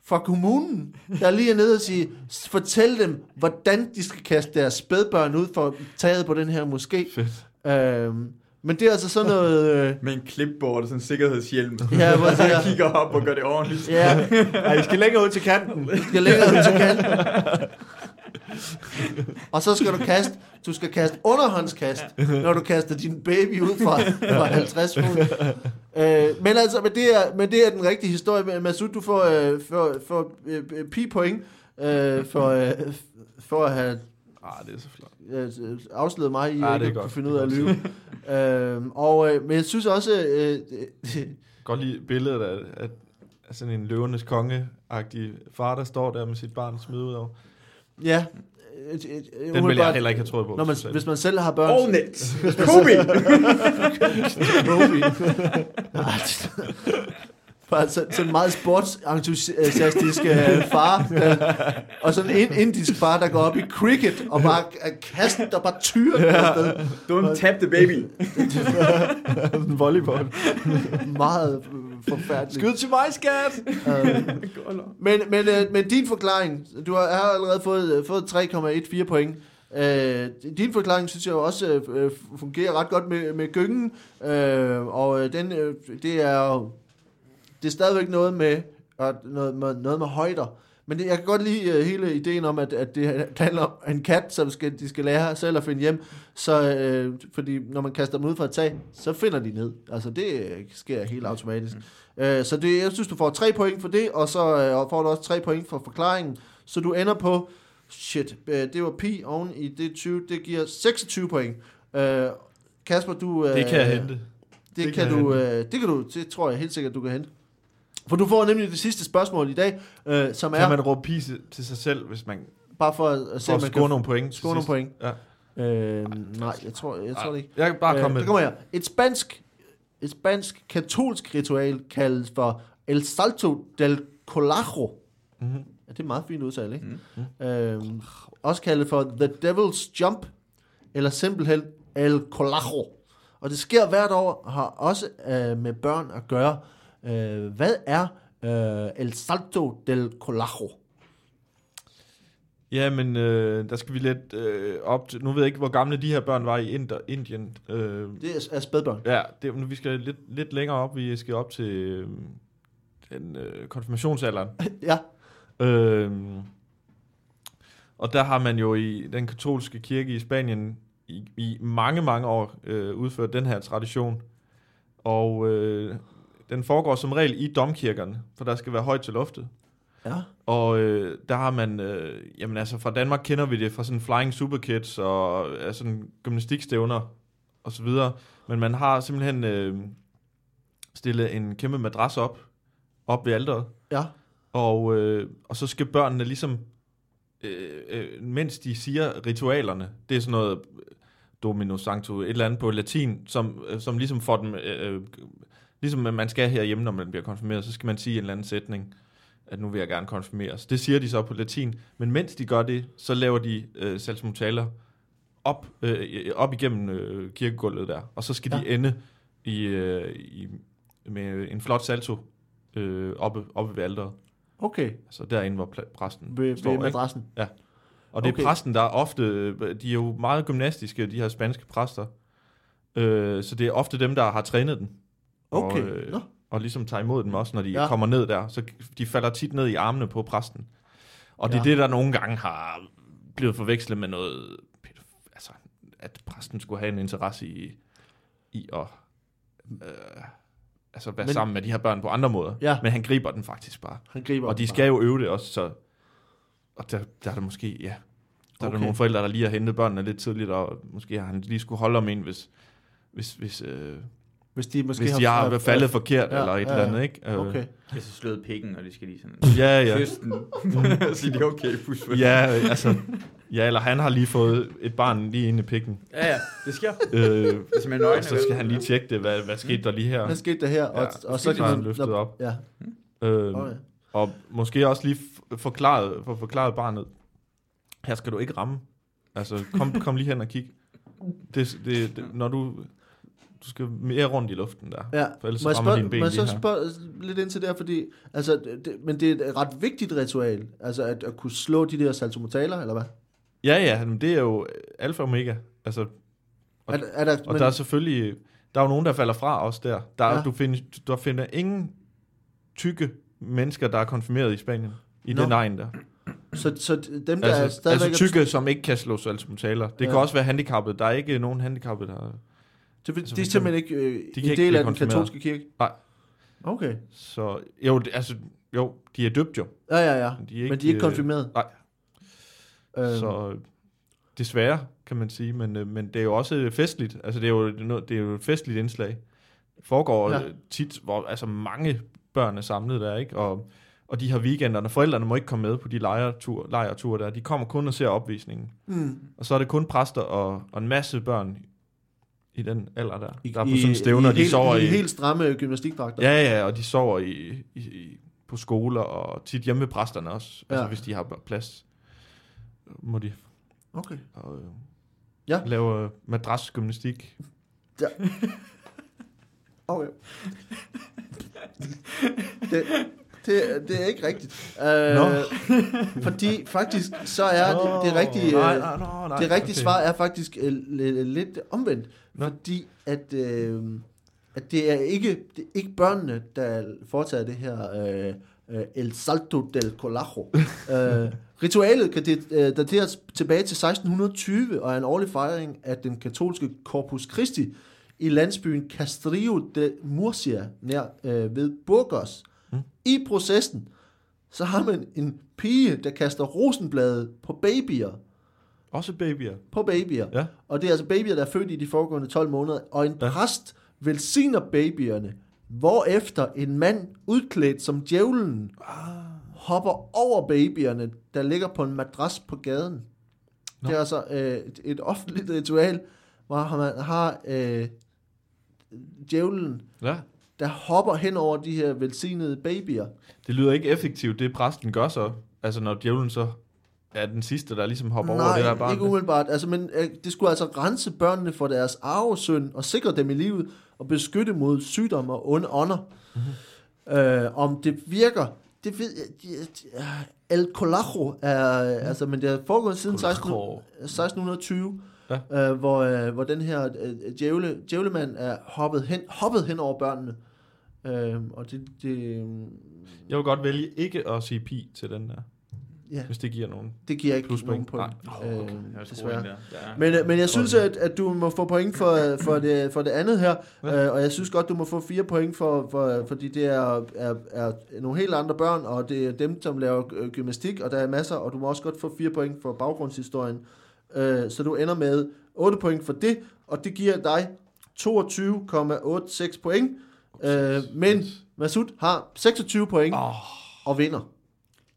fra kommunen, der lige er nede og siger, fortæl dem, hvordan de skal kaste deres spædbørn ud for taget på den her moské. Fedt. Øhm, men det er altså sådan noget... Øh, Med en clipboard og sådan en sikkerhedshjelm. Ja, hvor og så jeg- kigger op og gør det ordentligt. ja, Ej, I skal længere ud til kanten. du skal længere ud til kanten. Og så skal du kaste, du skal kaste underhåndskast, når du kaster din baby ud fra, fra 50 fod. Øh, men altså, men det, er, men det er den rigtige historie. Men Masud, du får, øh, får, får øh, øh, pi-point øh, for, øh, for at have Ah, det er så flot. øh, afsløret mig i Ja, at kunne finde ud af at lyve. øhm, og, øh, men jeg synes også, øh, øh, Godt lige billedet af, af, af sådan en løvenes konge-agtig far, der står der med sit barn smidt ud over. Ja, øh, øh, Den vil jeg heller ikke have troet på. når man, selv. hvis man selv har børn, All net. Kobe. Kobe. Bare så, sådan en meget sportsentusiastisk øh, far, der, og sådan en indisk far, der går op i cricket, og bare er kastet og bare tyrer den afsted. Don't tap the baby. en volleyball. Meget øh, forfærdeligt. Skyd til mig, skat! Øh, men, men, øh, men din forklaring, du har, har allerede fået, øh, fået 3,14 point. Øh, din forklaring synes jeg også øh, øh, fungerer ret godt med, med gyngen, øh, og øh, den, øh, det er jo det er stadigvæk noget med, og noget, med, noget med højder. Men det, jeg kan godt lide øh, hele ideen om, at, at det handler om en kat, som skal, de skal lære selv at finde hjem. Så, øh, fordi når man kaster dem ud fra et tag, så finder de ned. Altså det øh, sker helt automatisk. Mm. Øh, så det, jeg synes, du får tre point for det, og så øh, får du også tre point for forklaringen. Så du ender på, shit, øh, det var pi oven i det 20, det giver 26 point. Øh, Kasper, du... Øh, Det kan jeg hente. Det, Det kan kan du, øh, det kan du, det tror jeg helt sikkert, du kan hente. For du får nemlig det sidste spørgsmål i dag, øh, som er, Kan man råbe pise til sig selv, hvis man bare for at, se, om man score kan nogle point? score nogle point. Ja. Øh, nej, jeg tror, jeg tror det ikke. Jeg kan bare komme øh, med det kommer her. Et spansk, et spansk katolsk ritual kaldes for El Salto del Colajo. Mhm. Ja, det er meget fint udtale, ikke? Mm. Mm. Øh, også kaldet for The Devil's Jump, eller simpelthen El Colajo. Og det sker hvert år, og har også øh, med børn at gøre. Øh, hvad er øh, El Salto del Colajo? Ja, men øh, der skal vi lidt øh, op til... Nu ved jeg ikke, hvor gamle de her børn var i Inder, Indien. Øh, Det er, er spædbørn. ja, det, nu, vi skal lidt, lidt længere op. Vi skal op til øh, den øh, konfirmationsalderen. ja. Øh, og der har man jo i den katolske kirke i Spanien i, i mange, mange år øh, udført den her tradition. Og øh, den foregår som regel i domkirkerne, for der skal være højt til loftet. Ja. Og øh, der har man, øh, jamen altså fra Danmark kender vi det fra sådan Flying Superkids og øh, sådan gymnastikstævner og så videre. Men man har simpelthen øh, stillet en kæmpe madras op, op ved alderet. Ja. Og, øh, og så skal børnene ligesom, øh, øh, mens de siger ritualerne, det er sådan noget øh, Domino Sancto, et eller andet på latin, som, øh, som ligesom får dem, øh, øh, ligesom man skal herhjemme, når man bliver konfirmeret, så skal man sige en eller anden sætning. at nu vil jeg gerne konfirmeres. Det siger de så på latin, men mens de gør det, så laver de øh, saltomortaler op, øh, op igennem øh, kirkegulvet der, og så skal ja. de Ja. ende i, øh, i, med en flot salto øh, oppe, oppe ved alderet. Okay, Altså derinde, hvor præsten ved, står. ved madrassen. Og det er Okay. præsten, der er ofte, de er jo meget gymnastiske, de her spanske præster. Øh, så det er ofte dem, der har trænet den. Okay, Og, øh, Nå. og ligesom tager imod dem også, når de Ja. kommer ned der. Så de falder tit ned i armene på præsten. Og det er Ja. det, der nogle gange har blevet forvekslet med noget, altså, at præsten skulle have en interesse i, i at øh, altså være Men- Men, sammen med de her børn på andre måder. Ja. Men han griber den faktisk bare. Han griber Og de bare. skal jo øve det også, så... Og der, der er der måske, ja... Der er Okay. der nogle forældre, der lige har hentet børnene lidt tidligt, og måske har han lige skulle holde om en, hvis, hvis, hvis, øh, Hvis de måske hvis de har faldet forkert, ja, eller et ja, eller andet, ikke? Øh, Okay. Jeg har så slået pikken, og de skal lige sådan... Ja, ja. Kysse den. så de, okay, pus for Ja, altså... Ja, eller han har lige fået et barn lige inde i pikken. Ja, ja, det sker. Øh, man er nøgen, og så skal han lige tjekke det, hvad, hvad skete der lige her? Hvad skete der her? Og, Ja, og så så kan har han løftet op. Ja. Øh, ja. Og måske også lige forklaret, for forklaret barnet, her skal du ikke ramme. Altså, kom, kom lige hen og kig. Det, det, det, når du, du skal mere rundt i luften der. Ja, For ellers må jeg, spørge, dine ben må jeg så spørge lidt ind til det her, fordi, altså, det, men det er et ret vigtigt ritual, altså at, at kunne slå de der saltomotaler, eller hvad? Ja, ja, men det er jo alfa og omega. Altså, Og- er, er der, og men, der er selvfølgelig, der er jo nogen, der falder fra også der. der, Ja. du, finder, du finder ingen tykke mennesker, der er konfirmeret i Spanien. I Nå. den egen der. så, så dem, der er Altså, stadigvæk... altså tykke, som ikke kan slå saltomortaler. Det Ja. ja. kan også være handicappet. Der er ikke nogen handicappet, der... Så, de, altså, de er simpelthen ikke øh, kan en ikke del af den katolske kirke? Nej. Okay. Så jo, det, altså, jo, de er døbt jo. Ja, ja, ja. Men de er Men de er ikke øh, konfirmeret? nej. Øhm, Så desværre, kan man sige, men, øh, men det er jo også festligt. Altså, det er jo, det er jo et festligt indslag. Det foregår Ja. tit, hvor altså mange børn er samlet der, ikke? Og, og de har weekenderne. Forældrene må ikke komme med på de lejretur, lejreture der. De kommer kun og ser opvisningen. mm, Og så er det kun præster og, og en masse børn i den alder der. i, der er på sådan stævner, i, de helt, sover i, i... helt stramme gymnastikdragter? Ja, ja, og de sover i, i, i, på skoler, og tit hjemme ved præsterne også. Altså, Ja. hvis de har plads, må de Okay. og, øh, Ja. lave øh, madrasgymnastik. Okay. det, det, det er ikke rigtigt. Øh, fordi faktisk så er det, det rigtige, nej, øh, nej, nej, nej, det rigtige okay. svar er faktisk øh, li- lidt omvendt. Nå. Fordi at, øh, at det er ikke det er ikke børnene, der foretager det her øh, øh, El Salto del Colajo. øh, ritualet kan det, øh, dateres tilbage til 1620 og er en årlig fejring af den katolske Corpus Christi i landsbyen Castrillo de Murcia nær øh, ved Burgos. Mm. I processen så har man en pige, der kaster rosenblade på babyer. Også babyer. På babyer. Ja. Og det er altså babyer, der er født i de foregående 12 måneder. Og en Ja. præst velsigner babyerne, hvorefter en mand udklædt som djævlen Ah. hopper over babyerne, der ligger på en madras på gaden. Nå. Det er altså øh, et, et offentligt ritual, hvor man har øh, djævlen, Ja. Der hopper hen over de her velsignede babyer. Det lyder ikke effektivt, det præsten gør så. Altså, når djævlen så er den sidste, der ligesom hopper Nej, over det der barn. ikke umiddelbart. Altså, men øh, det skulle altså rense børnene for deres arvesynd og sikre dem i livet og beskytte mod sygdom og onde ånder. Mhm. Mm-hmm. Øh, om det virker, det ved jeg... De, El Colajo er, mm. altså, men det har foregået siden 16, Colajo. 1620, Ja. øh, hvor, øh, hvor den her øh, djævle, djævlemand er hoppet hen, hoppet hen over børnene. Øh, og det, det, Jeg vil godt vælge ikke at sige pi til den der, ja, hvis det giver nogen. det giver ikke nogen Pluspoint. point. Nej. Øh, Jeg er desværre. der. Ja. Men, øh, men jeg synes, at, at du må få point for, for, det, for det andet her, Ja. ja. øh, og jeg synes godt, du må få fire point, for, for, fordi det er, er, er nogle helt andre børn, og det er dem, som laver øh, gymnastik, og der er masser, og du må også godt få fire point for baggrundshistorien. Øh, så du ender med 8 point for det, og det giver dig 22,86 point. Øh, men Masud har 26 point Åh, og vinder.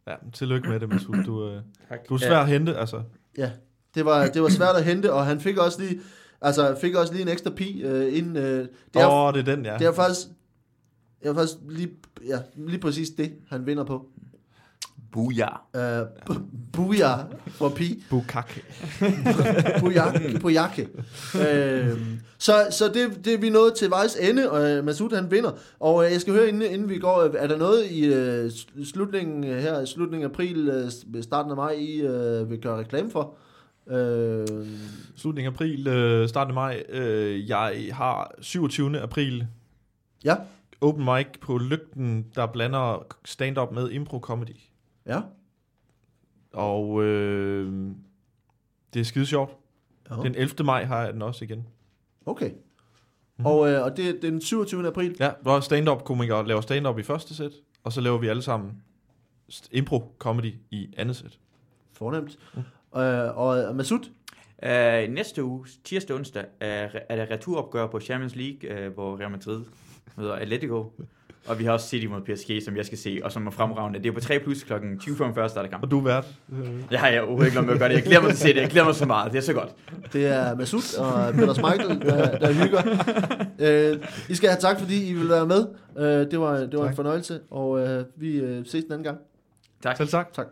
ja, tillykke med det, Masud. Du, øh, du er svær at hente, altså. Ja, det var, det var svært at hente, og han fik også lige, altså, fik også lige en ekstra pi øh, inden. Øh, det er Åh, oh, det er den, ja. Det er faktisk, det er faktisk lige, ja, lige præcis det, han vinder på. Buja. Uh, Buja for pi. Bukake. Bujake. Bujake. Uh, så så det, det er vi nået til vejs ende, og uh, Masud han vinder. Og uh, jeg skal høre, inden, inden vi går, er der noget i uh, slutningen her, slutningen af april, uh, starten af maj, I uh, vil gøre reklame for? Uh, Slutningen af april, øh, starten af maj. Øh, jeg har 27. april ja, open mic på Lygten, der blander stand-up med impro-comedy. Ja. Og øh, det er skide sjovt. ja. Den 11. maj har jeg den også igen. Okay. Mhm. Mm-hmm. Og, øh, og det er den 27. april. Ja, hvor stand-up-komikere laver stand-up i første sæt, og så laver vi alle sammen st- impro-comedy i andet sæt. Fornemt. Mm. Øh, og Masud, Uh, næste uge, tirsdag onsdag, er, er der returopgør på Champions League, uh, hvor Real Madrid møder Atletico. Og vi har også City mod PSG, som jeg skal se, og som er fremragende. Det er på 3 plus kl. 20.45 starter kamp. Og du er vært. Det har jeg overhovedet ikke at gøre det. Jeg glæder mig til at se det. Jeg glæder mig så meget. Det er så godt. det er Masud og Peter Smeichel, der, der hygger. Øh, I skal have tak, fordi I vil være med. Øh, det var, det var en Tak. fornøjelse, og øh, vi øh, ses den anden gang. Tak. Selv tak. Tak.